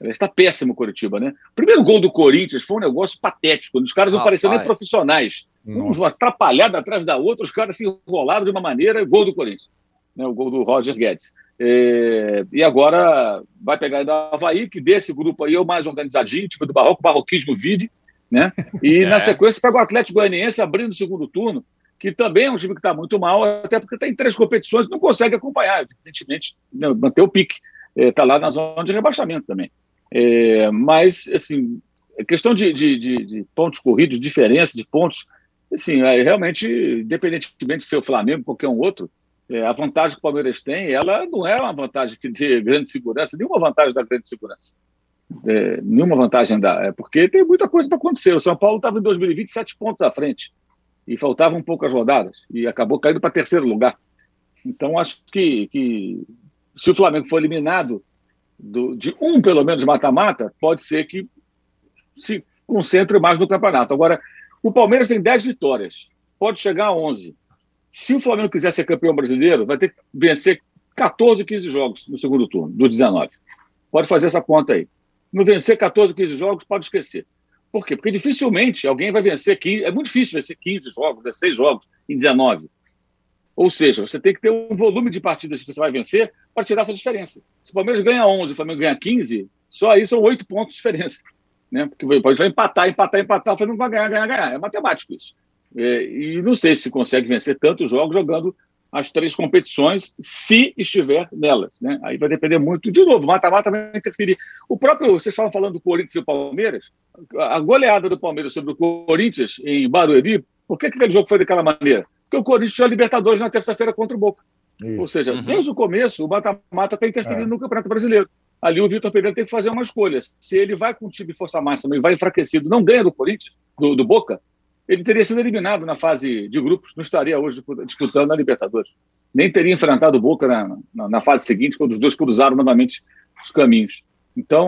Está péssimo o Curitiba, né? O primeiro gol do Corinthians foi um negócio patético. Os caras não Rapaz. pareciam nem profissionais. Uns um atrapalhado atrás da outra, os caras se enrolaram de uma maneira. Gol do Corinthians. Né? O gol do Roger Guedes. É... e agora vai pegar ainda o Havaí, que desse grupo aí é o mais organizadinho, tipo do Barroco, o barroquismo vive. Né? E (laughs) é. na sequência pega o Atlético Goianiense abrindo o segundo turno, que também é um time que está muito mal, até porque tem três competições e não consegue acompanhar, evidentemente, né? manter o pique. Está é, lá na zona de rebaixamento também. É, mas, assim, a questão de, de, de, de, pontos corridos, diferença de pontos, assim, é, realmente, independentemente de ser o Flamengo ou qualquer um outro, é, a vantagem que o Palmeiras tem, ela não é uma vantagem que grande segurança, nenhuma vantagem da grande segurança. É, nenhuma vantagem dá, é porque tem muita coisa para acontecer. O São Paulo estava em 2020 sete pontos à frente e faltavam poucas rodadas e acabou caindo para terceiro lugar. Então, acho que, que se o Flamengo for eliminado do, de um, pelo menos, mata-mata, pode ser que se concentre mais no campeonato. Agora, o Palmeiras tem 10 vitórias, pode chegar a 11. Se o Flamengo quiser ser campeão brasileiro, vai ter que vencer 14, 15 jogos no segundo turno, dos 19. Pode fazer essa conta aí. Não vencer 14, 15 jogos, pode esquecer. Por quê? Porque dificilmente alguém vai vencer 15. É muito difícil vencer 15 jogos, 16 jogos em 19. Ou seja, você tem que ter um volume de partidas que você vai vencer para tirar essa diferença. Se o Palmeiras ganha 11 e o Flamengo ganha 15, só aí são 8 pontos de diferença. Né? Porque pode empatar, empatar, empatar, o Flamengo vai ganhar, ganhar, ganhar. É matemático isso. É, e não sei se consegue vencer tantos jogos jogando as três competições, se estiver nelas. Né? Aí vai depender muito, de novo, mata-mata vai interferir. O próprio, vocês estavam falando do Corinthians e do Palmeiras, a goleada do Palmeiras sobre o Corinthians em Barueri, por que aquele jogo foi daquela maneira? Porque o Corinthians tinha Libertadores na terça-feira contra o Boca. Isso. Ou seja, uhum. desde o começo, o mata-mata está interferindo é. no Campeonato Brasileiro. Ali o Vitor Pereira tem que fazer uma escolha. Se ele vai com o time de força máxima e vai enfraquecido, não ganha do Corinthians, do, do Boca, ele teria sido eliminado na fase de grupos, não estaria hoje disputando a Libertadores. Nem teria enfrentado o Boca na, na, na fase seguinte, quando os dois cruzaram novamente os caminhos. Então,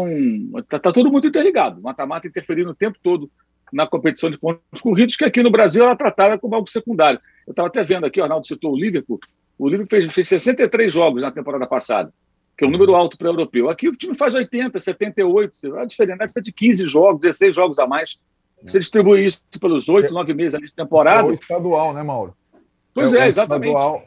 está tá tudo muito interligado. Mata-mata interferindo o tempo todo na competição de pontos corridos, que aqui no Brasil ela tratada como algo secundário. Eu estava até vendo aqui, o Arnaldo citou o Liverpool. O Liverpool fez, fez 63 jogos na temporada passada, que é um número alto para o europeu. Aqui o time faz 80, 78, a diferença é de 15 jogos, 16 jogos a mais. Você distribui isso pelos oito, nove meses de temporada. É o estadual, né, Mauro? Pois é, é exatamente. Estadual,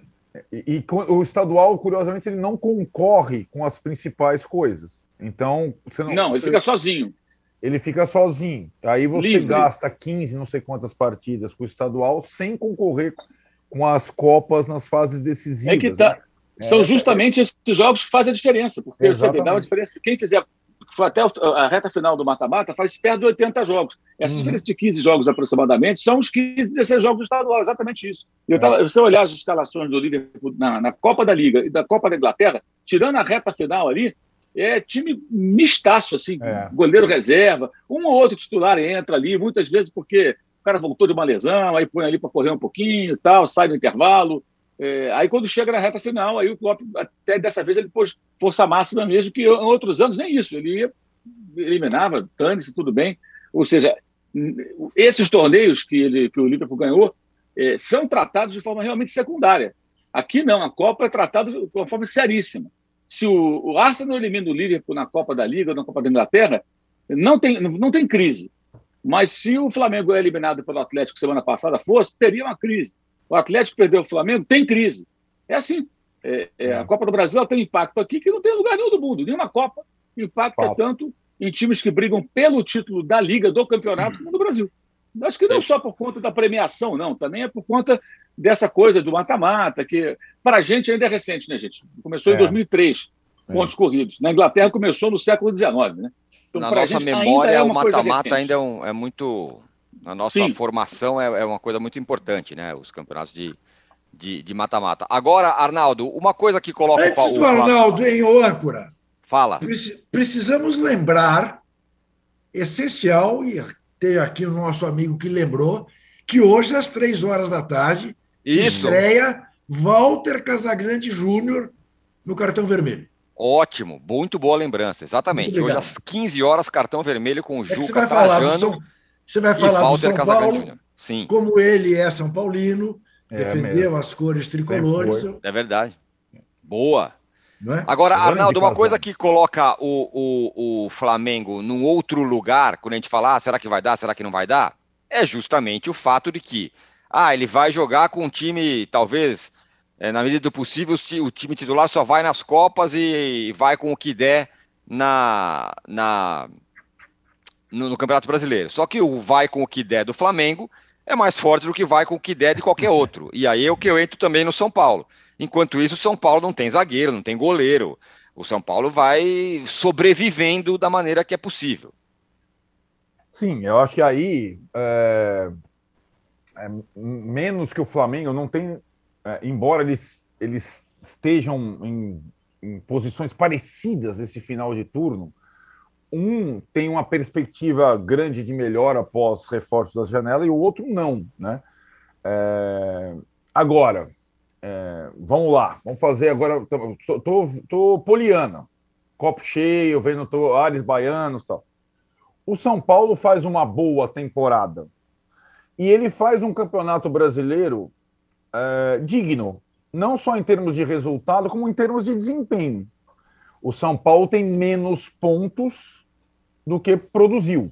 e, e, o estadual, curiosamente, ele não concorre com as principais coisas. Então, você não. Não, ele fica sozinho. Ele fica sozinho. Aí você Livre. gasta 15, não sei quantas partidas com o estadual, sem concorrer com as Copas nas fases decisivas. É que tá. Né? São é, justamente esses jogos que fazem a diferença, porque Exatamente. você dá uma diferença. Quem fizer foi até a reta final do mata-mata, faz perto de 80 jogos. Essa uhum. diferença de 15 jogos aproximadamente são os 15, 16 jogos do estadual, exatamente isso. Eu tava, é. Se você olhar as escalações do Liverpool na, na, Copa da Liga e da Copa da Inglaterra, tirando a reta final ali, é time mistaço, assim, é. goleiro reserva, um ou outro titular entra ali, muitas vezes porque o cara voltou de uma lesão, aí põe ali para correr um pouquinho e tal, sai no intervalo. É, aí quando chega na reta final, aí o Klopp, até dessa vez, ele pôs força máxima mesmo, que em outros anos nem isso, ele ia, eliminava, dane-se, tudo bem. Ou seja, esses torneios que, ele, que o Liverpool ganhou é, são tratados de forma realmente secundária. Aqui não, a Copa é tratada de uma forma seríssima. Se o, o Arsenal elimina o Liverpool na Copa da Liga ou na Copa da Inglaterra, não tem, não tem crise. Mas se o Flamengo é eliminado pelo Atlético semana passada fosse, teria uma crise o Atlético perdeu o Flamengo, tem crise. É assim. É, é, a Copa do Brasil tem impacto aqui que não tem lugar nenhum do mundo. Nenhuma Copa impacta Falta. tanto em times que brigam pelo título da Liga, do campeonato, como no Brasil. Acho que não é. só por conta da premiação, não. Também é por conta dessa coisa do mata-mata, que para a gente ainda é recente, né, gente? Começou é. em 2003, pontos é. corridos. Na Inglaterra começou no século XIX, né? Então, Na nossa memória, é o mata-mata ainda é, um, é muito na nossa Sim. formação é, é, uma coisa muito importante, né? Os campeonatos de de mata-mata. Agora, Arnaldo, uma coisa que coloca Antes o do Arnaldo, em âncora. Fala. Precisamos lembrar, essencial, e tem aqui o nosso amigo que lembrou, que hoje, às três horas da tarde, Isso. estreia Walter Casagrande Júnior no cartão vermelho. Ótimo, muito boa lembrança, exatamente. Hoje às 15 horas, cartão vermelho com o é Juca é Trajano. Você vai falar do São Paulo, Sim. como ele é São Paulino, é defendeu mesmo. as cores tricolores. É verdade. Boa. É? Agora, Arnaldo, uma coisa que coloca o, o, o Flamengo num outro lugar, quando a gente fala, ah, será que vai dar, será que não vai dar? É justamente o fato de que, ah, ele vai jogar com um time, talvez, é, na medida do possível, o time titular só vai nas Copas e vai com o que der na, na, no, no, Campeonato Brasileiro. Só que o vai com o que der do Flamengo é mais forte do que vai com o que der de qualquer (laughs) outro. E aí é o que eu entro também no São Paulo. Enquanto isso, o São Paulo não tem zagueiro, não tem goleiro. O São Paulo vai sobrevivendo da maneira que é possível. Sim, eu acho que aí, é, é, menos que o Flamengo, não tem. É, embora eles, eles estejam em, em posições parecidas nesse final de turno, um tem uma perspectiva grande de melhora após reforços da janela e o outro não, né? É... Agora, é... vamos lá, vamos fazer agora. Tô, tô, tô poliana, copo cheio, vendo tô, ares baianos tal. O São Paulo faz uma boa temporada e ele faz um campeonato brasileiro é, digno, não só em termos de resultado, como em termos de desempenho. O São Paulo tem menos pontos do que produziu.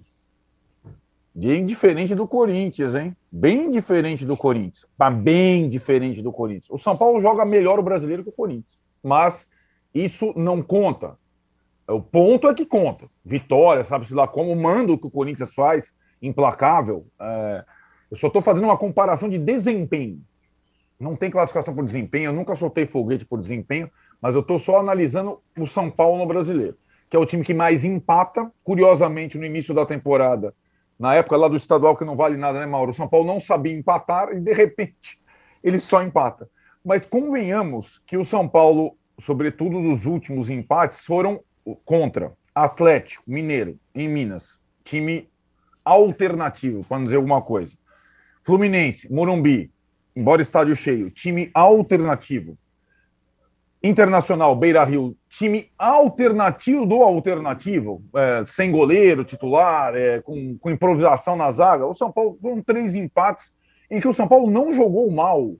Bem diferente do Corinthians, hein? Bem diferente do Corinthians. Tá bem diferente do Corinthians. O São Paulo joga melhor o brasileiro que o Corinthians. Mas isso não conta. O ponto é que conta. Vitória, sabe-se lá como, o mando que o Corinthians faz, implacável. É... Eu só estou fazendo uma comparação de desempenho. Não tem classificação por desempenho, eu nunca soltei foguete por desempenho, mas eu estou só analisando o São Paulo no brasileiro, que é o time que mais empata. Curiosamente, no início da temporada, na época lá do estadual, que não vale nada, né, Mauro? O São Paulo não sabia empatar e, de repente, (laughs) ele só empata. Mas convenhamos que o São Paulo, sobretudo nos últimos empates, foram contra Atlético, Mineiro, em Minas. Time alternativo, para dizer alguma coisa. Fluminense, Morumbi, embora estádio cheio, time alternativo. Internacional, Beira Rio, time alternativo do alternativo, é, sem goleiro titular, é, com, com, improvisação na zaga. O São Paulo foram três empates em que o São Paulo não jogou mal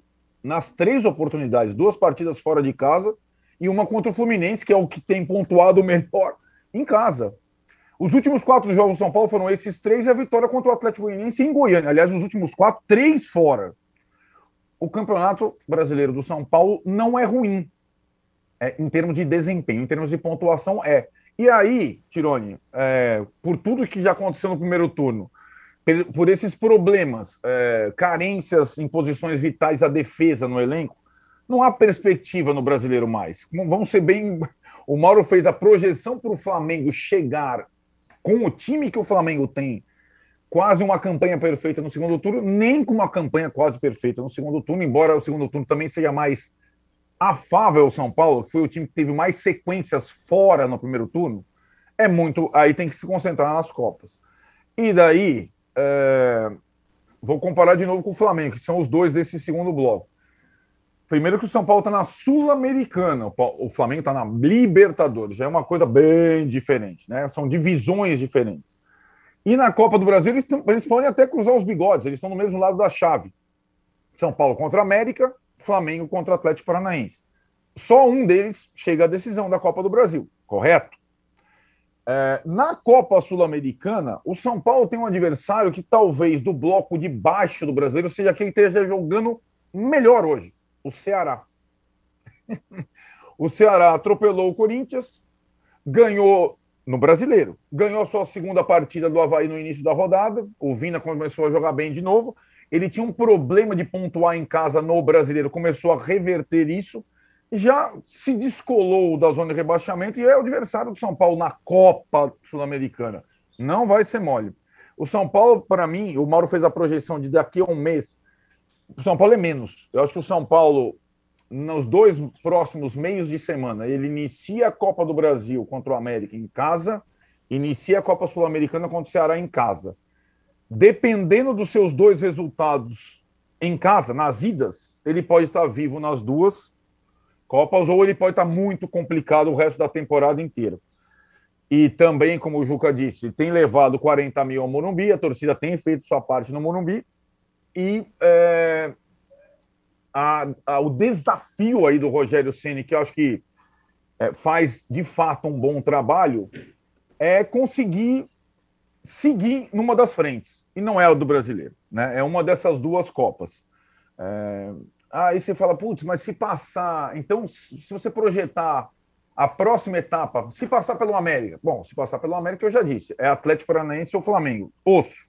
nas três oportunidades, duas partidas fora de casa e uma contra o Fluminense, que é o que tem pontuado melhor em casa. Os últimos quatro jogos do São Paulo foram esses três e a vitória contra o Atlético Goianiense em Goiânia. Aliás, os últimos quatro, três fora. O Campeonato Brasileiro do São Paulo não é ruim é, em termos de desempenho, em termos de pontuação, é. E aí, Tirone, é, por tudo que já aconteceu no primeiro turno, por esses problemas, é, carências em posições vitais da defesa no elenco, não há perspectiva no brasileiro mais. Vamos ser bem. (laughs) O Mauro fez a projeção para o Flamengo chegar com o time que o Flamengo tem, quase uma campanha perfeita no segundo turno, nem com uma campanha quase perfeita no segundo turno, embora o segundo turno também seja mais afável ao São Paulo, que foi o time que teve mais sequências fora no primeiro turno, é muito. Aí tem que se concentrar nas Copas. E daí, é, vou comparar de novo com o Flamengo, que são os dois desse segundo bloco. Primeiro que o São Paulo está na Sul-Americana, o Flamengo está na Libertadores, já é uma coisa bem diferente, né? São divisões diferentes. E na Copa do Brasil, eles, eles podem até cruzar os bigodes, eles estão no mesmo lado da chave. São Paulo contra América, Flamengo contra o Atlético Paranaense. Só um deles chega à decisão da Copa do Brasil, correto? É, na Copa Sul-Americana, o São Paulo tem um adversário que talvez do bloco de baixo do brasileiro seja quem esteja jogando melhor hoje, o Ceará. (laughs) o Ceará atropelou o Corinthians, ganhou no brasileiro, ganhou sua segunda partida do Havaí no início da rodada. O Vina começou a jogar bem de novo ele tinha um problema de pontuar em casa no brasileiro, começou a reverter isso, já se descolou da zona de rebaixamento e é o adversário do São Paulo na Copa Sul-Americana. Não vai ser mole. O São Paulo, para mim, o Mauro fez a projeção de daqui a um mês. O São Paulo é menos. Eu acho que o São Paulo, nos dois próximos meios de semana, ele inicia a Copa do Brasil contra o América em casa, inicia a Copa Sul-Americana contra o Ceará em casa dependendo dos seus dois resultados em casa, nas idas, ele pode estar vivo nas duas Copas ou ele pode estar muito complicado o resto da temporada inteira. E também, como o Juca disse, tem levado 40 mil ao Morumbi, a torcida tem feito sua parte no Morumbi. E é, a, a, o desafio aí do Rogério Ceni, que eu acho que é, faz de fato um bom trabalho, é conseguir seguir numa das frentes. E não é o do brasileiro, né? É uma dessas duas Copas. É... Aí você fala, putz, mas se passar. Então, se você projetar a próxima etapa, se passar pelo América. Bom, se passar pelo América, eu já disse, é Atlético Paranaense ou Flamengo. Osso.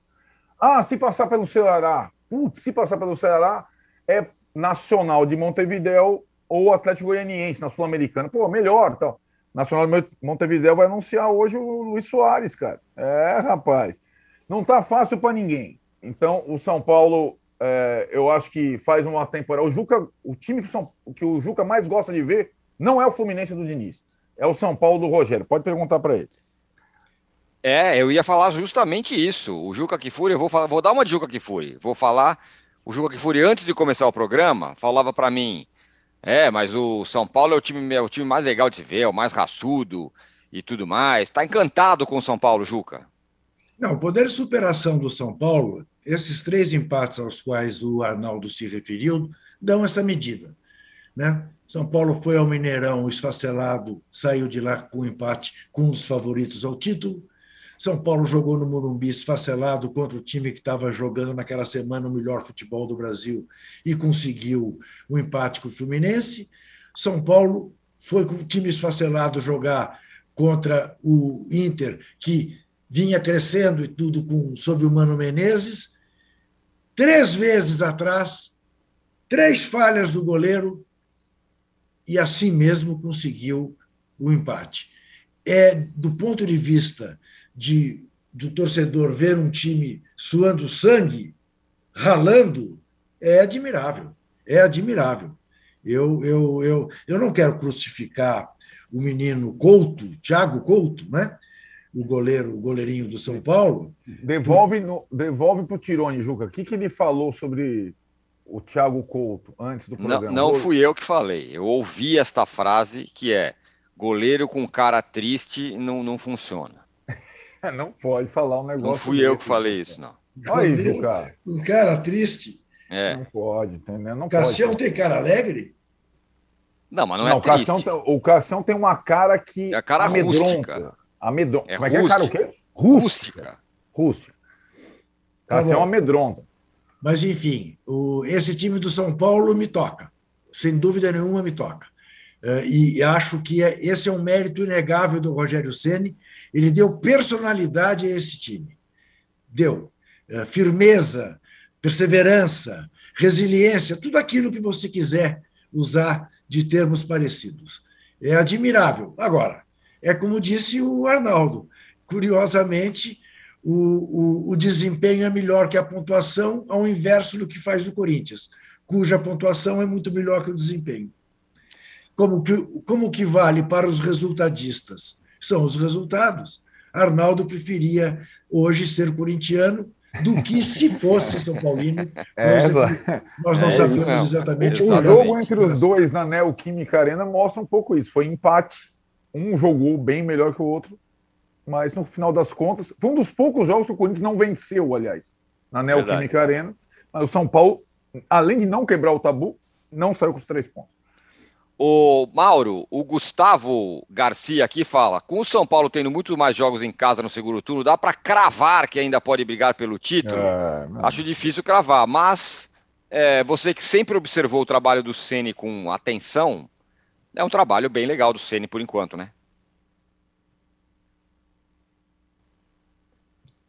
Ah, se passar pelo Ceará. Putz, se passar pelo Ceará, é Nacional de Montevidéu ou Atlético Goianiense na Sul-Americana. Pô, melhor, tal. Nacional de Montevideo vai anunciar hoje o Luiz Soares, cara. É, rapaz. Não tá fácil para ninguém. Então, o São Paulo, é, eu acho que faz uma temporada. O Juca, o time que, São, que o Juca mais gosta de ver não é o Fluminense do Diniz, é o São Paulo do Rogério. Pode perguntar para ele. É, eu ia falar justamente isso. O Juca Kifuri, eu vou, falar, vou dar uma de Juca Kifuri. Vou falar. O Juca Kifuri, antes de começar o programa, falava para mim: é, mas o São Paulo é o time, é o time mais legal de se ver, é o mais raçudo e tudo mais. Está encantado com o São Paulo, Juca? Não, o poder de superação do São Paulo, esses três empates aos quais o Arnaldo se referiu, dão essa medida. Né? São Paulo foi ao Mineirão esfacelado, saiu de lá com empate com um dos favoritos ao título. São Paulo jogou no Morumbi esfacelado contra o time que estava jogando naquela semana o melhor futebol do Brasil e conseguiu o um empate com o Fluminense. São Paulo foi com o time esfacelado jogar contra o Inter, que vinha crescendo e tudo com sob o Mano Menezes. Três vezes atrás, três falhas do goleiro e assim mesmo conseguiu o empate. É do ponto de vista de do torcedor ver um time suando sangue, ralando, é admirável. É admirável. Eu, eu, eu, eu não quero crucificar o menino Couto, Thiago Couto, né? o goleiro, o goleirinho do São Paulo. Devolve, no, devolve para o Tirone, Juca. O que, que ele falou sobre o Thiago Couto antes do programa? Não, não fui eu que falei. Eu ouvi esta frase que é goleiro com cara triste não, não funciona. (laughs) não pode falar um negócio. Não fui eu que falei isso, não. Olha isso, cara. Um cara triste. É. Não pode, entendeu? Não Cassião pode. tem cara alegre? Não, mas não, não é o Cassião, triste. o Cassião tem uma cara que. É a cara amedronta. rústica. Amedronta. É Como é que é cara o quê? Rústica. Rústica. Tá Cassião bom. amedronta. Mas, enfim, o, esse time do São Paulo me toca. Sem dúvida nenhuma, me toca. Eh, e acho que é- esse é um mérito inegável do Rogério Ceni. Ele deu personalidade a esse time. Deu. Eh, firmeza, perseverança, resiliência, tudo aquilo que você quiser usar de termos parecidos. É admirável. Agora, é como disse o Arnaldo. Curiosamente, o, o, o desempenho é melhor que a pontuação, ao inverso do que faz o Corinthians, cuja pontuação é muito melhor que o desempenho. Como que, como que vale para os resultadistas? São os resultados. Arnaldo preferia hoje ser corintiano do que se fosse São Paulino. (laughs) É, nós não É sabemos exatamente O jogo entre os dois na Neoquímica Arena mostra um pouco isso. Foi empate. Um jogou bem melhor que o outro, mas no final das contas, foi um dos poucos jogos que o Corinthians não venceu, aliás, na Neoquímica Arena. Mas o São Paulo, além de não quebrar o tabu, não saiu com os três pontos. O Mauro, o Gustavo Garcia aqui fala: com o São Paulo tendo muito mais jogos em casa no segundo turno, dá para cravar que ainda pode brigar pelo título? É, Acho difícil cravar, mas é, você que sempre observou o trabalho do Ceni com atenção, é um trabalho bem legal do Ceni por enquanto, né?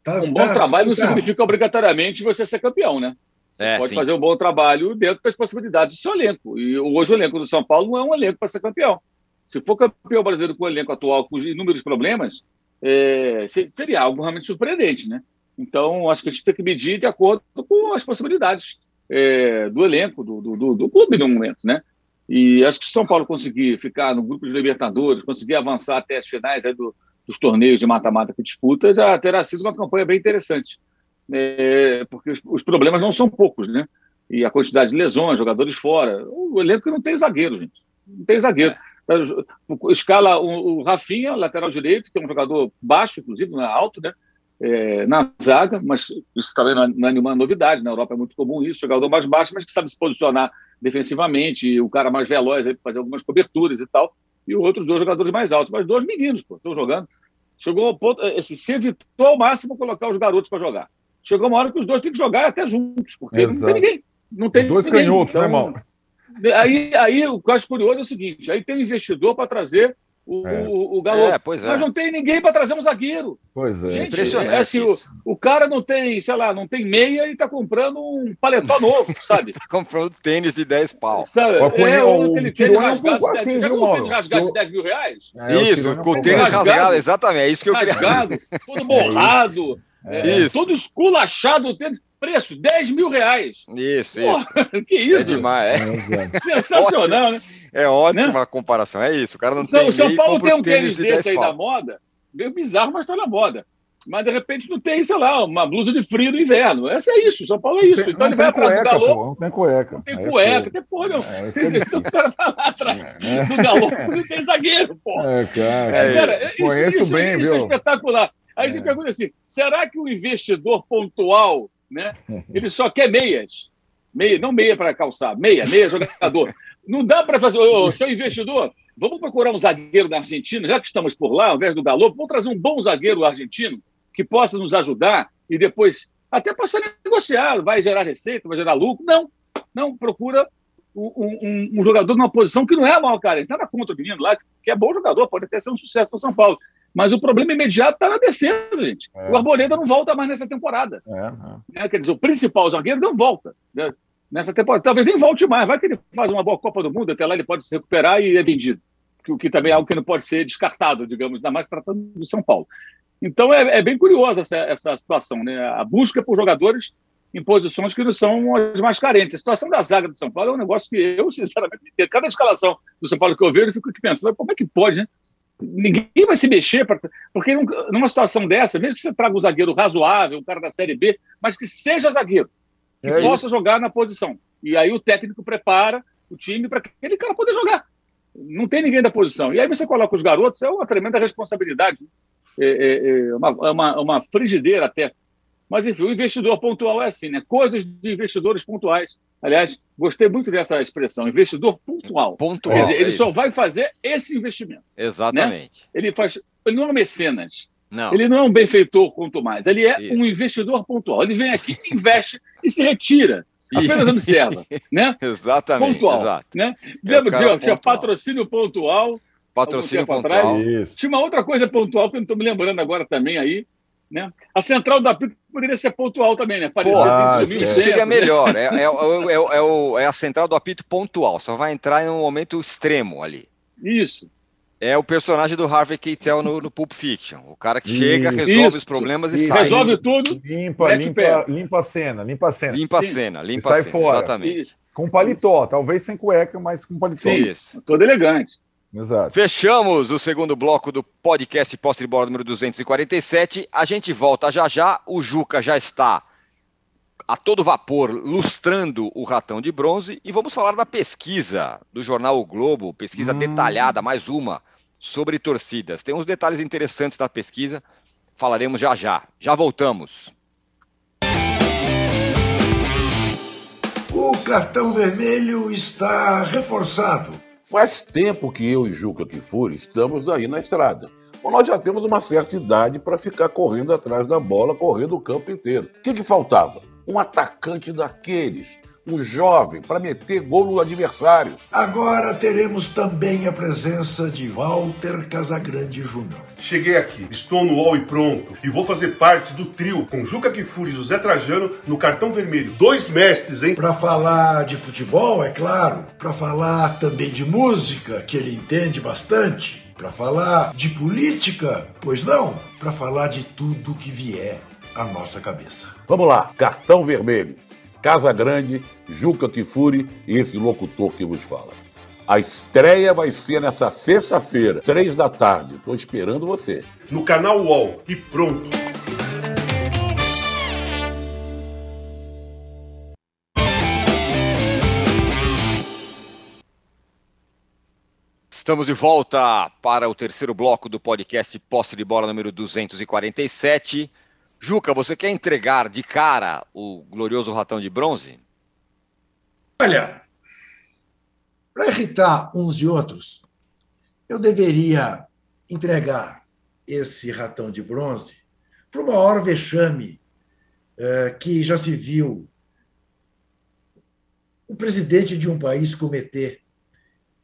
Tá- Um bom tá- trabalho não tá. significa obrigatoriamente você ser campeão, né? Você É, pode sim. fazer um bom trabalho dentro das possibilidades do seu elenco. E hoje o elenco do São Paulo não é um elenco para ser campeão. Se for campeão brasileiro com o elenco atual, com inúmeros problemas, é, se- seria algo realmente surpreendente, né? Então, acho que a gente tem que medir de acordo com as possibilidades é, do elenco, do, do, do- clube no momento, né? E acho que se o São Paulo conseguir ficar no grupo de Libertadores, conseguir avançar até as finais do- dos torneios de mata-mata que disputa, já terá sido uma campanha bem interessante é, porque os, os problemas não são poucos, né? E a quantidade de lesões, jogadores fora. O elenco não tem zagueiro, gente. Não tem zagueiro. O- Escala o, o Rafinha, lateral direito, que é um jogador baixo, inclusive, não é alto, né? É, na zaga, mas isso também não é, não é nenhuma novidade. Na Europa é muito comum isso, jogador mais baixo, mas que sabe se posicionar defensivamente, o cara mais veloz aí fazer algumas coberturas e tal. E outros dois jogadores mais altos, mas dois meninos, pô, estão jogando. Chegou ao ponto, assim, se evitou ao máximo colocar os garotos para jogar chegou uma hora que os dois têm que jogar até juntos, porque não Exato. tem ninguém. Não tem Os dois ninguém. canhotos, né, Então, Mauro? Aí, aí o que eu acho curioso é o seguinte: aí tem um investidor para trazer o, É. o, o galo. É, pois é. Mas não tem ninguém para trazer um zagueiro. Pois é. Gente, impressionante é assim, o, o cara não tem, sei lá, não tem meia e está comprando um paletó novo, (laughs) sabe? Comprando tênis de 10 pau. sabe? Com é, ele, ou o aquele tênis é um rasgado. pouco de 10 assim, Já viu, viu um tênis rasgado de Eu- 10 mil reais? É, Isso, é com o tênis rasgado. rasgado, exatamente, é isso que eu queria. Rasgado, todo borrado, (laughs) é, Isso. todo esculachado. Preço: 10 mil reais. Isso, Porra, isso. (laughs) que É isso? demais. É, exato. Sensacional, né? É, é ótima a comparação. É isso. O cara não Então, tem o São Paulo tem um tênis tênis de desse 10 aí da pau. moda, meio bizarro, mas está na moda. Mas de repente não tem, sei lá, uma blusa de frio do inverno. Essa é isso, São Paulo é isso. Tem- então ele vai atrás do cueca, galô, pô, Não tem cueca. não tem é cueca, tem porra, não. É, é. (laughs) Então o cara vai lá atrás É. do galô, (laughs) não tem zagueiro, pô. É, cara. É Cara, isso. isso, Conheço isso- bem, isso é viu? espetacular. Aí você pergunta assim: será que o investidor pontual, né, (laughs) ele só quer meias? Meia, não meia para calçar, meia, meia jogador. Não dá para fazer, ô, seu investidor, vamos procurar um zagueiro da Argentina, já que estamos por lá, ao invés do Galo, vamos trazer um bom zagueiro argentino que possa nos ajudar e depois até possa negociar, vai gerar receita, vai gerar lucro. Não, não, procura um, um, um jogador numa posição que não é mal carente. Nada contra o menino lá, que é bom jogador, pode até ser um sucesso no São Paulo. Mas o problema imediato está na defesa, gente. É. O Arboleda não volta mais nessa temporada. É, é. Né? Quer dizer, o principal zagueiro não volta né? nessa temporada. Talvez nem volte mais. Vai que ele faz uma boa Copa do Mundo, até lá ele pode se recuperar e é vendido. O que também é algo que não pode ser descartado, digamos, ainda mais tratando do São Paulo. Então é, é bem curiosa essa, essa situação, né? A busca por jogadores em posições que não são as mais carentes. A situação da zaga do São Paulo é um negócio que eu, (laughs) sinceramente, cada escalação do São Paulo que eu vejo, eu fico aqui pensando, como é que pode, né? Ninguém vai se mexer, pra, porque numa situação dessa, mesmo que você traga um zagueiro razoável, um cara da Série B, mas que seja zagueiro, que é possa isso. jogar na posição. E aí o técnico prepara o time para aquele cara poder jogar. Não tem ninguém da posição. E aí você coloca os garotos, é uma tremenda responsabilidade. É, é, é uma, é uma, uma frigideira até. Mas, enfim, o investidor pontual é assim, né? Coisas de investidores pontuais. Aliás, gostei muito dessa expressão, investidor pontual. Pontual. Quer dizer, ele só vai fazer esse investimento. Né? Exatamente. Né? Ele faz. Ele não é um mecenas. Não. Ele não é um benfeitor, quanto mais. Ele é Isso. um investidor pontual. Ele vem aqui, investe (laughs) e se retira. Apenas observa. Né? (laughs) Exatamente. Pontual. Exato. Né? Lembra é que tinha patrocínio pontual. Patrocínio pontual. Tinha uma outra coisa pontual que eu não estou me lembrando agora também aí. Né? A central da Pito poderia ser pontual também, né? Parecer assim, isso seria melhor. É, é, (laughs) é, o, é, a central do apito pontual, só vai entrar em um momento extremo ali. Isso. É o personagem do Harvey Keitel no, no Pulp Fiction. O cara que chega, resolve isso. os problemas e, e sai. Resolve tudo. Limpa, limpa, limpa a cena, limpa a cena. Limpa a cena, limpa a cena. Sai fora. Exatamente. Isso. Com paletó, talvez sem cueca, mas com paletó. Isso. Todo elegante. Exato. Fechamos o segundo bloco do podcast Posse de Bola número 247. A gente volta já já. O Juca já está a todo vapor lustrando o ratão de bronze e vamos falar da pesquisa do jornal O Globo, pesquisa hum. detalhada, mais uma, sobre torcidas. Tem uns detalhes interessantes da pesquisa, falaremos já já. Já voltamos. O cartão vermelho está reforçado Faz tempo que eu e Juca Kifuri estamos aí na estrada. Bom, nós já temos uma certa idade para ficar correndo atrás da bola, correndo o campo inteiro. O que, que faltava? Um atacante daqueles um jovem para meter gol no adversário. Agora teremos também a presença de Walter Casagrande Júnior. Cheguei aqui, estou no UOL e pronto, e vou fazer parte do trio com Juca Kifuri e José Trajano no cartão vermelho. Dois mestres, hein? Para falar de futebol, é claro, para falar também de música, que ele entende bastante, para falar de política, pois não, para falar de tudo que vier à nossa cabeça. Vamos lá, cartão vermelho. Casa Grande, Juca Kifuri e esse locutor que vos fala. A estreia vai ser nessa sexta-feira, três da tarde. Estou esperando você. No canal UOL. E pronto. Estamos de volta para o terceiro bloco do podcast Posse de Bola número 247. Juca, você quer entregar de cara o glorioso ratão de bronze? Olha, para irritar uns e outros, eu deveria entregar esse ratão de bronze para o maior vexame é, que já se viu o presidente de um país cometer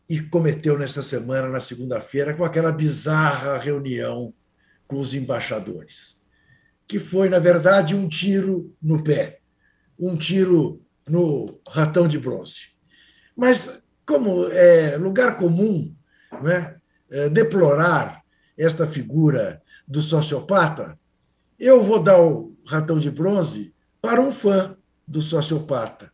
e cometeu nessa semana, na segunda-feira, com aquela bizarra reunião com os embaixadores que foi, na verdade, um tiro no pé, um tiro no ratão de bronze. Mas, como é lugar comum né, é, deplorar esta figura do sociopata, eu vou dar o ratão de bronze para um fã do sociopata,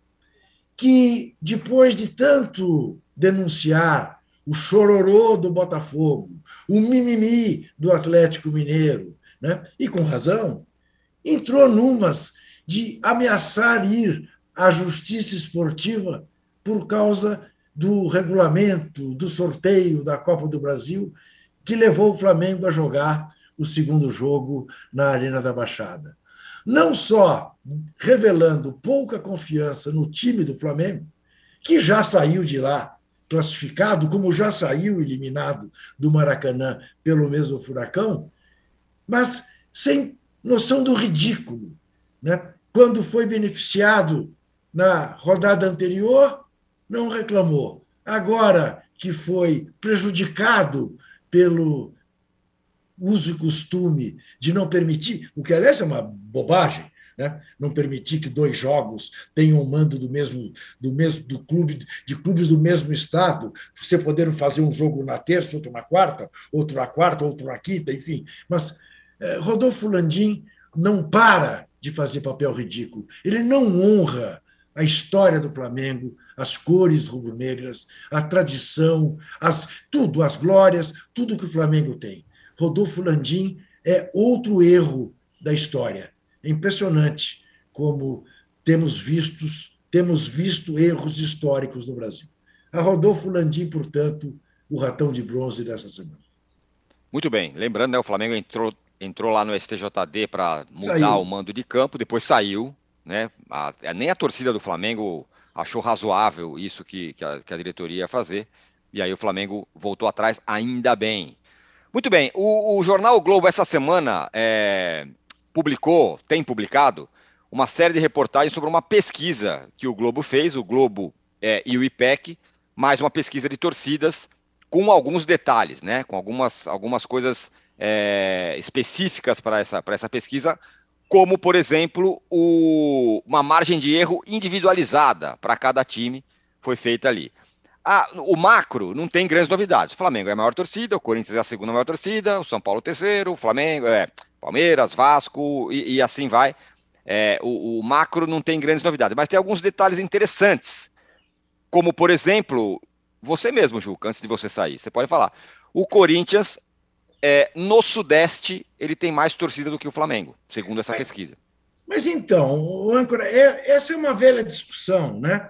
que, depois de tanto denunciar o chororô do Botafogo, o mimimi do Atlético Mineiro, né? e com razão, entrou numas de ameaçar ir à justiça esportiva por causa do regulamento, do sorteio da Copa do Brasil, que levou o Flamengo a jogar o segundo jogo na Arena da Baixada. não só revelando pouca confiança no time do Flamengo, que já saiu de lá classificado, como já saiu eliminado do Maracanã pelo mesmo Furacão, mas sem noção do ridículo. Né? Quando foi beneficiado na rodada anterior, não reclamou. Agora que foi prejudicado pelo uso e costume de não permitir, o que aliás é uma bobagem, né? não permitir que dois jogos tenham um mando do mesmo do mesmo do clube de clubes do mesmo estado, você poder fazer um jogo na terça, outro na quarta, outro na quarta, outro na quinta, enfim. Mas Rodolfo Landim não para de fazer papel ridículo. Ele não honra a história do Flamengo, as cores rubro-negras, a tradição, as, tudo, as glórias, tudo que o Flamengo tem. Rodolfo Landim é outro erro da história. É impressionante como temos vistos, temos visto erros históricos no Brasil. A Rodolfo Landim, portanto, o ratão de bronze dessa semana. Muito bem. Lembrando, né, o Flamengo entrou, entrou lá no STJD para mudar saiu. o mando de campo, depois saiu. Né? A, nem a torcida do Flamengo achou razoável isso que, que, a, que a diretoria ia fazer. E aí o Flamengo voltou atrás, ainda bem. Muito bem, o, o jornal o Globo essa semana é, publicou, tem publicado, uma série de reportagens sobre uma pesquisa que o Globo fez, o Globo é, e o IPEC, mais uma pesquisa de torcidas com alguns detalhes, né? Com algumas, algumas coisas é, específicas para essa, essa pesquisa, como, por exemplo, o, uma margem de erro individualizada para cada time foi feita ali. O macro não tem grandes novidades. O Flamengo é a maior torcida, o Corinthians é a segunda maior torcida, o São Paulo o terceiro, o Flamengo é Palmeiras, Vasco e, e assim vai. É, o, o, macro não tem grandes novidades, mas tem alguns detalhes interessantes. Como, por exemplo, você mesmo, Juca, antes de você sair, você pode falar. O Corinthians, é, no Sudeste, ele tem mais torcida do que o Flamengo, segundo essa pesquisa. Mas então, âncora, é, essa é uma velha discussão, né?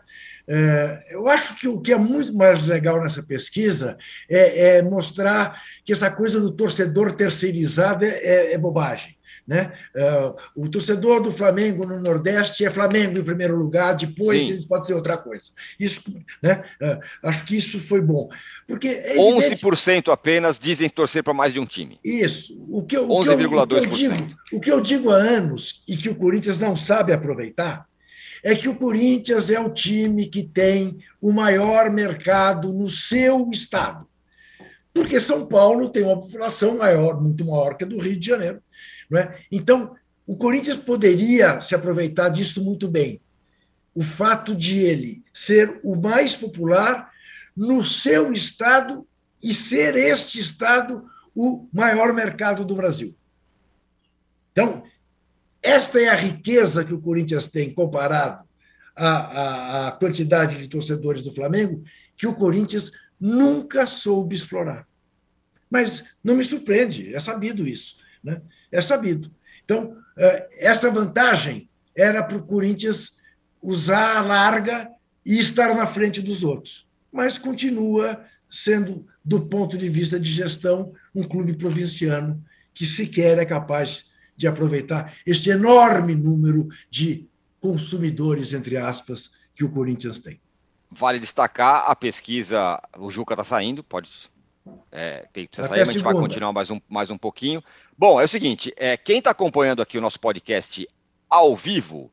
É, eu acho que o que é muito mais legal nessa pesquisa é, é mostrar que essa coisa do torcedor terceirizado é, é, é bobagem. Né? Uh, o torcedor do Flamengo no Nordeste é Flamengo em primeiro lugar, depois Sim. pode ser outra coisa. Isso, né? Uh, acho que isso foi bom. Porque é evidente... 11% apenas dizem torcer para mais de um time. Isso. O que 11,2%. O, o que eu digo há anos e que o Corinthians não sabe aproveitar é que o Corinthians é o time que tem o maior mercado no seu estado. Porque São Paulo tem uma população maior, muito maior que a do Rio de Janeiro. É? Então, o Corinthians poderia se aproveitar disso muito bem. O fato de ele ser o mais popular no seu estado e ser este estado o maior mercado do Brasil. Então, esta é a riqueza que o Corinthians tem comparado à, à, à, quantidade de torcedores do Flamengo, que o Corinthians nunca soube explorar. Mas não me surpreende, é sabido isso. Né? É sabido. Então, eh, essa vantagem era para o Corinthians usar a larga e estar na frente dos outros. Mas continua sendo, do ponto de vista de gestão, um clube provinciano que sequer é capaz de aproveitar este enorme número de consumidores, entre aspas, que o Corinthians tem. Vale destacar a pesquisa, o Juca está saindo, pode. É, tem, precisa sair, mas a gente vai continuar mais um, mais um pouquinho. Bom, é o seguinte: é, quem está acompanhando aqui o nosso podcast ao vivo,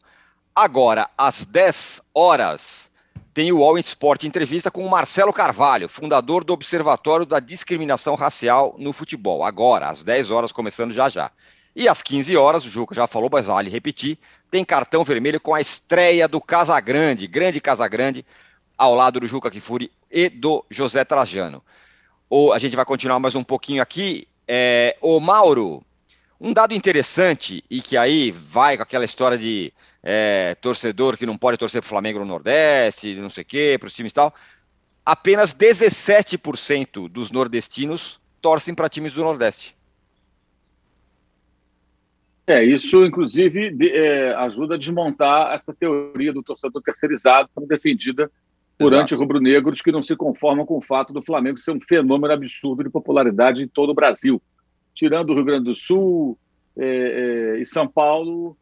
agora, às 10 horas, tem o All Sport entrevista com o Marcelo Carvalho, fundador do Observatório da Discriminação Racial no Futebol. Agora, às 10 horas, começando já já. E às 15 horas, o Juca já falou, mas vale repetir, tem cartão vermelho com a estreia do Casagrande, grande Casagrande, ao lado do Juca Kifuri e do José Trajano. O, a gente vai continuar mais um pouquinho aqui. É, o Mauro, um dado interessante e que aí vai com aquela história de é, torcedor que não pode torcer para o Flamengo no Nordeste, não sei o quê, para os times e tal. Apenas 17% dos nordestinos torcem para times do Nordeste. É, isso, inclusive, de, é, ajuda a desmontar essa teoria do torcedor terceirizado, defendida por anti-rubro-negros que não se conformam com o fato do Flamengo ser um fenômeno absurdo de popularidade em todo o Brasil. Tirando o Rio Grande do Sul é, é, e São Paulo,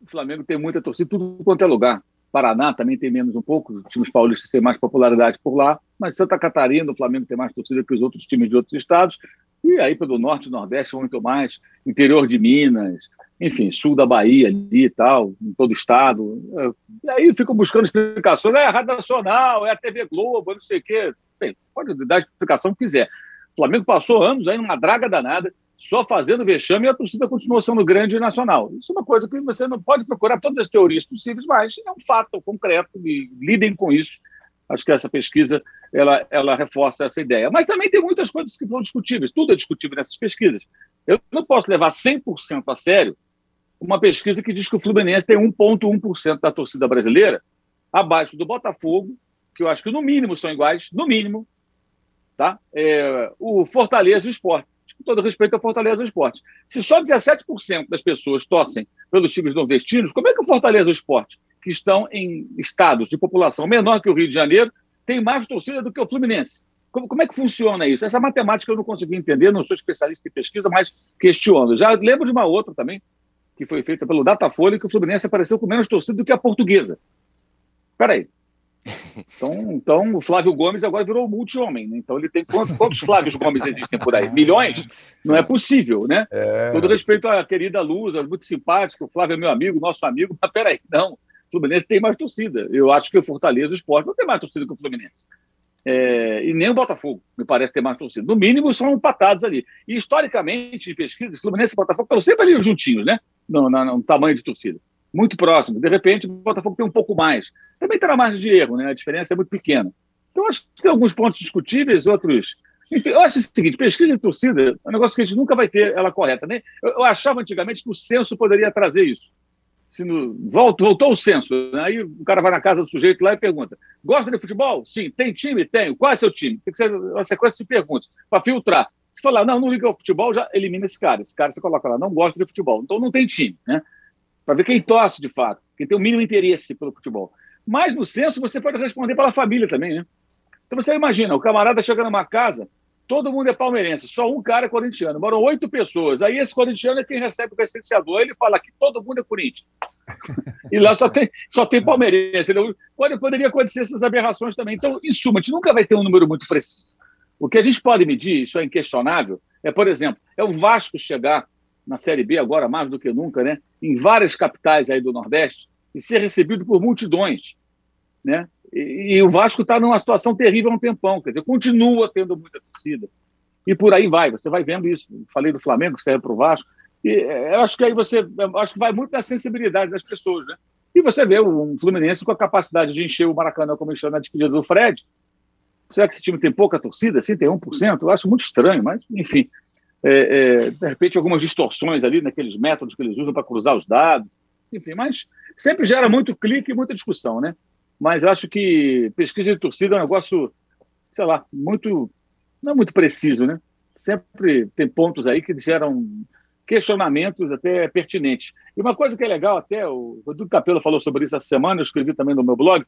o Flamengo tem muita torcida, tudo quanto é lugar. Paraná também tem menos um pouco, os times paulistas têm mais popularidade por lá, mas Santa Catarina, o Flamengo tem mais torcida que os outros times de outros estados, e aí pelo norte e nordeste muito mais, interior de Minas, enfim, sul da Bahia ali e tal, em todo o estado. E aí ficam buscando explicações, é a Rádio Nacional, é a TV Globo, não sei o quê. Bem, pode dar a explicação que quiser. O Flamengo passou anos aí numa draga danada, só fazendo vexame e a torcida continuou sendo grande e nacional. Isso é uma coisa que você não pode procurar todas as teorias possíveis, mas é um fato concreto e lidem com isso. Acho que essa pesquisa ela, ela reforça essa ideia. Mas também tem muitas coisas que são discutíveis, tudo é discutível nessas pesquisas. Eu não posso levar 100% a sério uma pesquisa que diz que o Fluminense tem 1,1% da torcida brasileira, abaixo do Botafogo, que eu acho que no mínimo são iguais, no mínimo, tá? É, o Fortaleza e o Esporte com todo respeito ao Fortaleza do Esporte. Se só 17% das pessoas torcem pelos times nordestinos, como é que o Fortaleza do Esporte, que estão em estados de população menor que o Rio de Janeiro, tem mais torcida do que o Fluminense? Como, como é que funciona isso? Essa matemática eu não consegui entender, não sou especialista em pesquisa, mas questiono. Já lembro de uma outra também, que foi feita pelo Datafolha, que o Fluminense apareceu com menos torcida do que a portuguesa. Espera aí, então, então o Flávio Gomes agora virou multi-homem. Né? Então ele tem quantos, quantos Flávios Gomes existem por aí? Milhões? Não é possível, né? É... Todo respeito à querida Lusa, muito simpática, o Flávio é meu amigo, nosso amigo, mas peraí, não. Fluminense tem mais torcida. Eu acho que o Fortaleza, o Esporte, não tem mais torcida que o Fluminense. É, e nem o Botafogo, me parece ter mais torcida. No mínimo, são empatados ali. E historicamente, em pesquisa, Fluminense e Botafogo estão sempre ali juntinhos, né? No, no, no tamanho de torcida muito próximo. De repente, o Botafogo tem um pouco mais. Também terá margem de erro, né? A diferença é muito pequena. Então, acho que tem alguns pontos discutíveis, outros. Enfim, eu acho o seguinte: pesquisa de torcida é um negócio que a gente nunca vai ter ela correta. Né? Eu, eu achava antigamente que o censo poderia trazer isso. Se no, voltou, voltou o censo, né? aí o cara vai na casa do sujeito lá e pergunta: gosta de futebol? Sim. Tem time? Tenho. Qual é seu time? Tem que ser uma sequência de perguntas para filtrar. Se falar, não, não liga ao futebol, já elimina esse cara. Esse cara você coloca lá, não gosta de futebol. Então não tem time. Né? para ver quem torce de fato, quem tem o mínimo interesse pelo futebol. Mas no censo você pode responder pela família também, né? Então você imagina, o camarada chega numa casa, todo mundo é palmeirense, só um cara é corintiano, moram oito pessoas. Aí esse corintiano é quem recebe o licenciador, ele fala que todo mundo é Corinthians. e lá só tem, só tem palmeirense. Pode, poderia acontecer essas aberrações também. Então, em suma, a gente nunca vai ter um número muito preciso. O que a gente pode medir, isso é inquestionável, é, por exemplo, é o Vasco chegar na Série B agora mais do que nunca, né? Em várias capitais aí do Nordeste e ser recebido por multidões, né? E, e o Vasco está numa situação terrível há um tempão, quer dizer, continua tendo muita torcida e por aí vai. Você vai vendo isso. Falei do Flamengo, serve para o Vasco. E é, eu acho que aí você, acho que vai muito da sensibilidade das pessoas, né? E você vê um Fluminense com a capacidade de encher o Maracanã, como encheu na despedida do Fred. Será que esse time tem pouca torcida? Assim, tem 1%? Eu acho muito estranho, mas, enfim é, é, de repente, algumas distorções ali naqueles métodos que eles usam para cruzar os dados, enfim, mas sempre gera muito clique e muita discussão, né? Mas acho que pesquisa de torcida é um negócio, sei lá, muito, não é muito preciso, né? Sempre tem pontos aí que geram questionamentos até pertinentes. E uma coisa que é legal, até o Rodrigo Capello falou sobre isso essa semana, eu escrevi também no meu blog,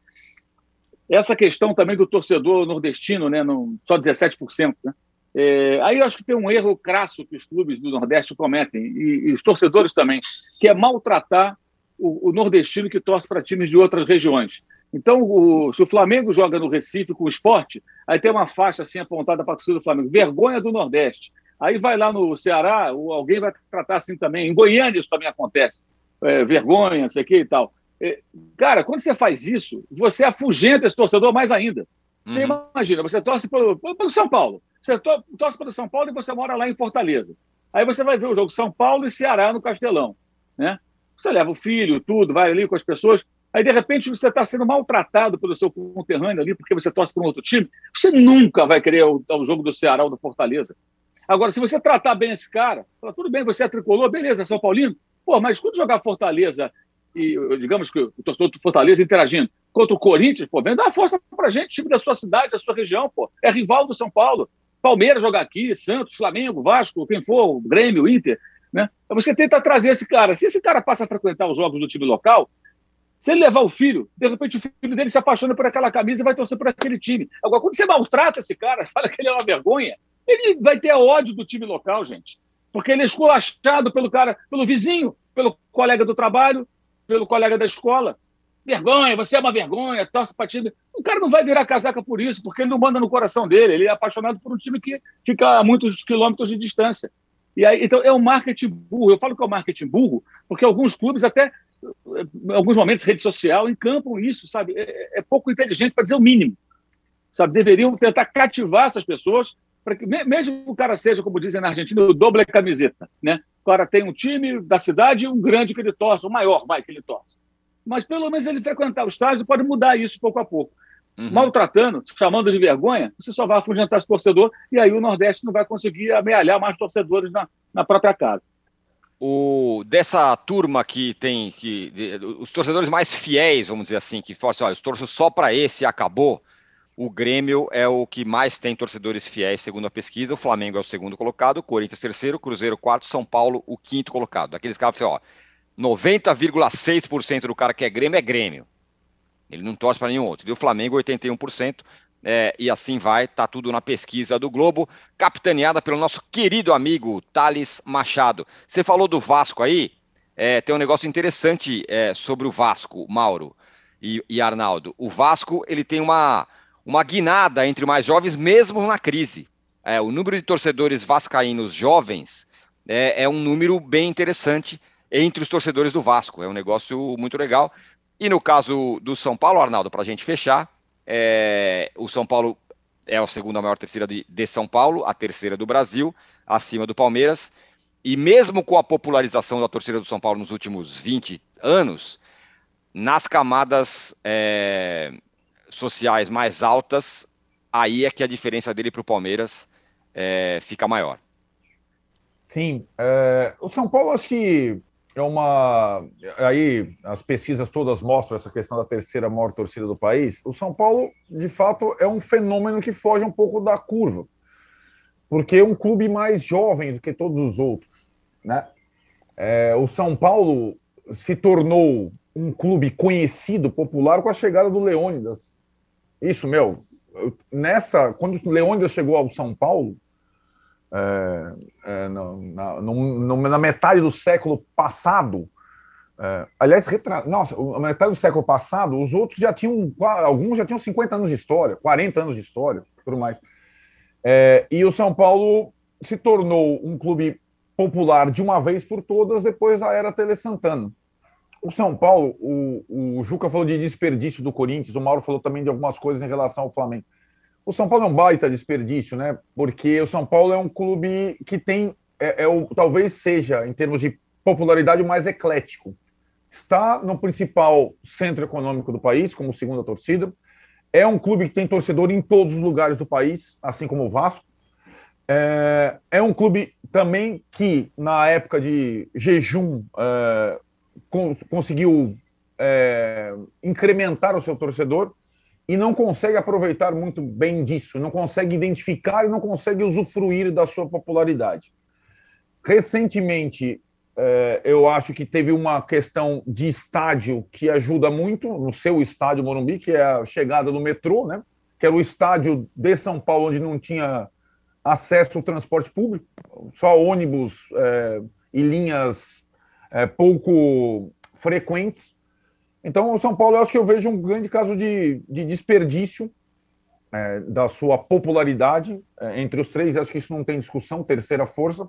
essa questão também do torcedor nordestino, né? No, só 17%, né? É, aí eu acho que tem um erro crasso que os clubes do Nordeste cometem, e, e os torcedores também, que é maltratar o, o nordestino que torce para times de outras regiões. Então, o, se o Flamengo joga no Recife com o esporte, aí tem uma faixa assim apontada para a torcida do Flamengo, vergonha do Nordeste. Aí vai lá no Ceará, alguém vai tratar assim também. Em Goiânia isso também acontece. É, vergonha, não sei o que e tal. É, cara, quando você faz isso, você afugenta esse torcedor mais ainda. Você uhum. imagina, você torce pelo, pelo São Paulo. Você torce para o São Paulo e você mora lá em Fortaleza. Aí você vai ver o jogo São Paulo e Ceará no Castelão. Né? Você leva o filho, tudo, vai ali com as pessoas. Aí, de repente, você está sendo maltratado pelo seu conterrâneo ali, porque você torce para um outro time. Você nunca vai querer o, jogo do Ceará ou do Fortaleza. Agora, se você tratar bem esse cara, fala, tudo bem, você é tricolor, beleza, São Paulino. Pô, mas quando jogar Fortaleza e, digamos que o torcedor do Fortaleza interagindo contra o Corinthians, pô, vem dar força pra gente, time da sua cidade, da sua região, pô. É rival do São Paulo. Palmeiras jogar aqui, Santos, Flamengo, Vasco, quem for, Grêmio, Inter, né? Você tenta trazer esse cara. Se esse cara passa a frequentar os jogos do time local, se ele levar o filho, de repente o filho dele se apaixona por aquela camisa e vai torcer por aquele time. Agora, quando você maltrata esse cara, (laughs) fala que ele é uma vergonha, ele vai ter ódio do time local, gente. Porque ele é esculachado pelo cara, pelo vizinho, pelo colega do trabalho, pelo colega da escola. Vergonha, você é uma vergonha, torce para time. O cara não vai virar casaca por isso, porque ele não manda no coração dele. Ele é apaixonado por um time que fica a muitos quilômetros de distância. E aí, então, é um marketing burro. Eu falo que é um marketing burro, porque alguns clubes, até em alguns momentos, rede social, encampam isso, sabe? É, é pouco inteligente para dizer o mínimo. Sabe? Deveriam tentar cativar essas pessoas para que, mesmo que o cara seja, como dizem na Argentina, o doble camiseta, né? O cara tem um time da cidade e um grande que ele torce, o maior, vai, que ele torce mas pelo menos ele frequentar o estádio pode mudar isso pouco a pouco. Uhum. Maltratando, chamando de vergonha, você só vai afugentar esse torcedor e aí o Nordeste não vai conseguir amealhar mais torcedores na, na própria casa. O, dessa turma que tem que de, os torcedores mais fiéis, vamos dizer assim, que falam assim, torço só para esse e acabou. O Grêmio é o que mais tem torcedores fiéis, segundo a pesquisa. O Flamengo é o segundo colocado, o Corinthians terceiro, Cruzeiro quarto, São Paulo o quinto colocado. Aqueles caras que ó, 90,6% do cara que é Grêmio é Grêmio. Ele não torce para nenhum outro. E o Flamengo, 81%. É, e assim vai, tá tudo na pesquisa do Globo, capitaneada pelo nosso querido amigo Thales Machado. Você falou do Vasco aí, é, tem um negócio interessante é, sobre o Vasco, Mauro e, e, Arnaldo. O Vasco ele tem uma, uma guinada entre mais jovens, mesmo na crise. É, o número de torcedores vascaínos jovens é, é um número bem interessante entre os torcedores do Vasco. É um negócio muito legal. E no caso do São Paulo, Arnaldo, para a gente fechar, é, o São Paulo é a segunda maior terceira de, de, São Paulo, a terceira do Brasil, acima do Palmeiras. E mesmo com a popularização da torcida do São Paulo nos últimos 20 anos, nas camadas é, sociais mais altas, aí é que a diferença dele para o Palmeiras é, fica maior. Sim, é, o São Paulo acho que é uma. Aí as pesquisas todas mostram essa questão da terceira maior torcida do país. O São Paulo, de fato, é um fenômeno que foge um pouco da curva, porque é um clube mais jovem do que todos os outros. Né? É, o São Paulo se tornou um clube conhecido, popular, com a chegada do Leônidas. Isso, meu. Nessa, quando o Leônidas chegou ao São Paulo, é, é, na, na, na, metade do século passado. É, aliás, retra... nossa, na metade do século passado, os outros já tinham, alguns já tinham 50 anos de história, 40 anos de história, tudo mais. É, e o São Paulo se tornou um clube popular de uma vez por todas depois da era Tele Santana. O São Paulo, o, o Juca falou de desperdício do Corinthians, o Mauro falou também de algumas coisas em relação ao Flamengo. O São Paulo é um baita desperdício, né? Porque o São Paulo é um clube que tem, é, é o, talvez seja, em termos de popularidade, o mais eclético. Está no principal centro econômico do país, como segunda torcida. É um clube que tem torcedor em todos os lugares do país, assim como o Vasco. É, é um clube também que, na época de jejum, é, con conseguiu é, incrementar o seu torcedor e não consegue aproveitar muito bem disso, não consegue identificar e não consegue usufruir da sua popularidade. Recentemente, é, eu acho que teve uma questão de estádio que ajuda muito, no seu estádio Morumbi, que é a chegada do metrô, né? que era o estádio de São Paulo, onde não tinha acesso ao transporte público, só ônibus é, e linhas é, pouco frequentes. Então, o São Paulo, eu acho que eu vejo um grande caso de, de desperdício é, da sua popularidade é, entre os três. Acho que isso não tem discussão, terceira força.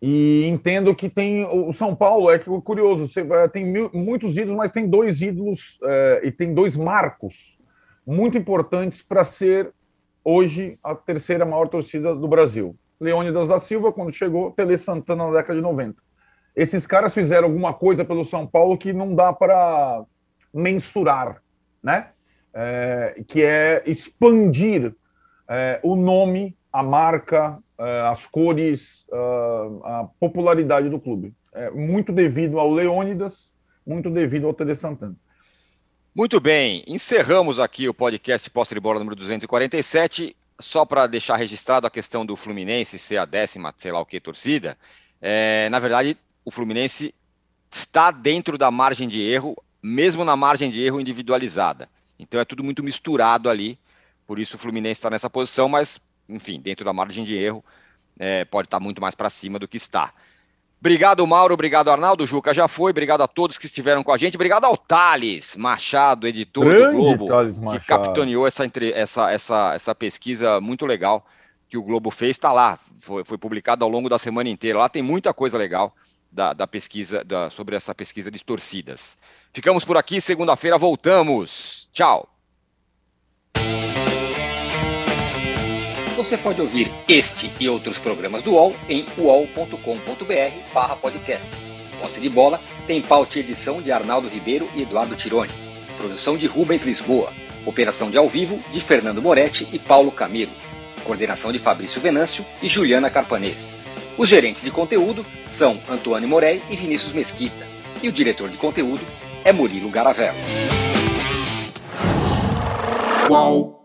E entendo que tem o São Paulo, é curioso, você, é, tem mil, muitos ídolos, mas tem dois ídolos é, e tem dois marcos muito importantes para ser hoje a terceira maior torcida do Brasil. Leônidas da Silva, quando chegou, Tele Santana na década de 90 esses caras fizeram alguma coisa pelo São Paulo que não dá para mensurar, né? É, que é expandir é, o nome, a marca, é, as cores, é, a popularidade do clube. É, muito devido ao Leônidas, muito devido ao Tele Santana. Muito bem, encerramos aqui o podcast Posse de Bola número 247. Só para deixar registrado a questão do Fluminense ser a décima, sei lá o que, torcida. É, na verdade, o Fluminense está dentro da margem de erro, mesmo na margem de erro individualizada. Então é tudo muito misturado ali, por isso o Fluminense está nessa posição, mas, enfim, dentro da margem de erro, é, pode estar muito mais para cima do que está. Obrigado, Mauro. Obrigado, Arnaldo. Juca já foi. Obrigado a todos que estiveram com a gente. Obrigado ao Thales Machado, editor Grande do Globo, Thales que Machado. capitaneou essa, entre- essa, essa, essa pesquisa muito legal que o Globo fez. Está lá. Foi, foi publicado ao longo da semana inteira. Lá tem muita coisa legal da, da pesquisa, da- sobre essa pesquisa de torcidas. Ficamos por aqui. Segunda-feira voltamos. Tchau. Você pode ouvir este e outros programas do UOL em uol.com.br podcasts. Posse de bola tem pauta e edição de Arnaldo Ribeiro e Eduardo Tironi. Produção de Rubens Lisboa. Operação de ao vivo de Fernando Moretti e Paulo Camilo. Coordenação de Fabrício Venâncio e Juliana Carpanês. Os gerentes de conteúdo são Antônio Morei e Vinícius Mesquita. E o diretor de conteúdo é Murilo Garavello. Qual?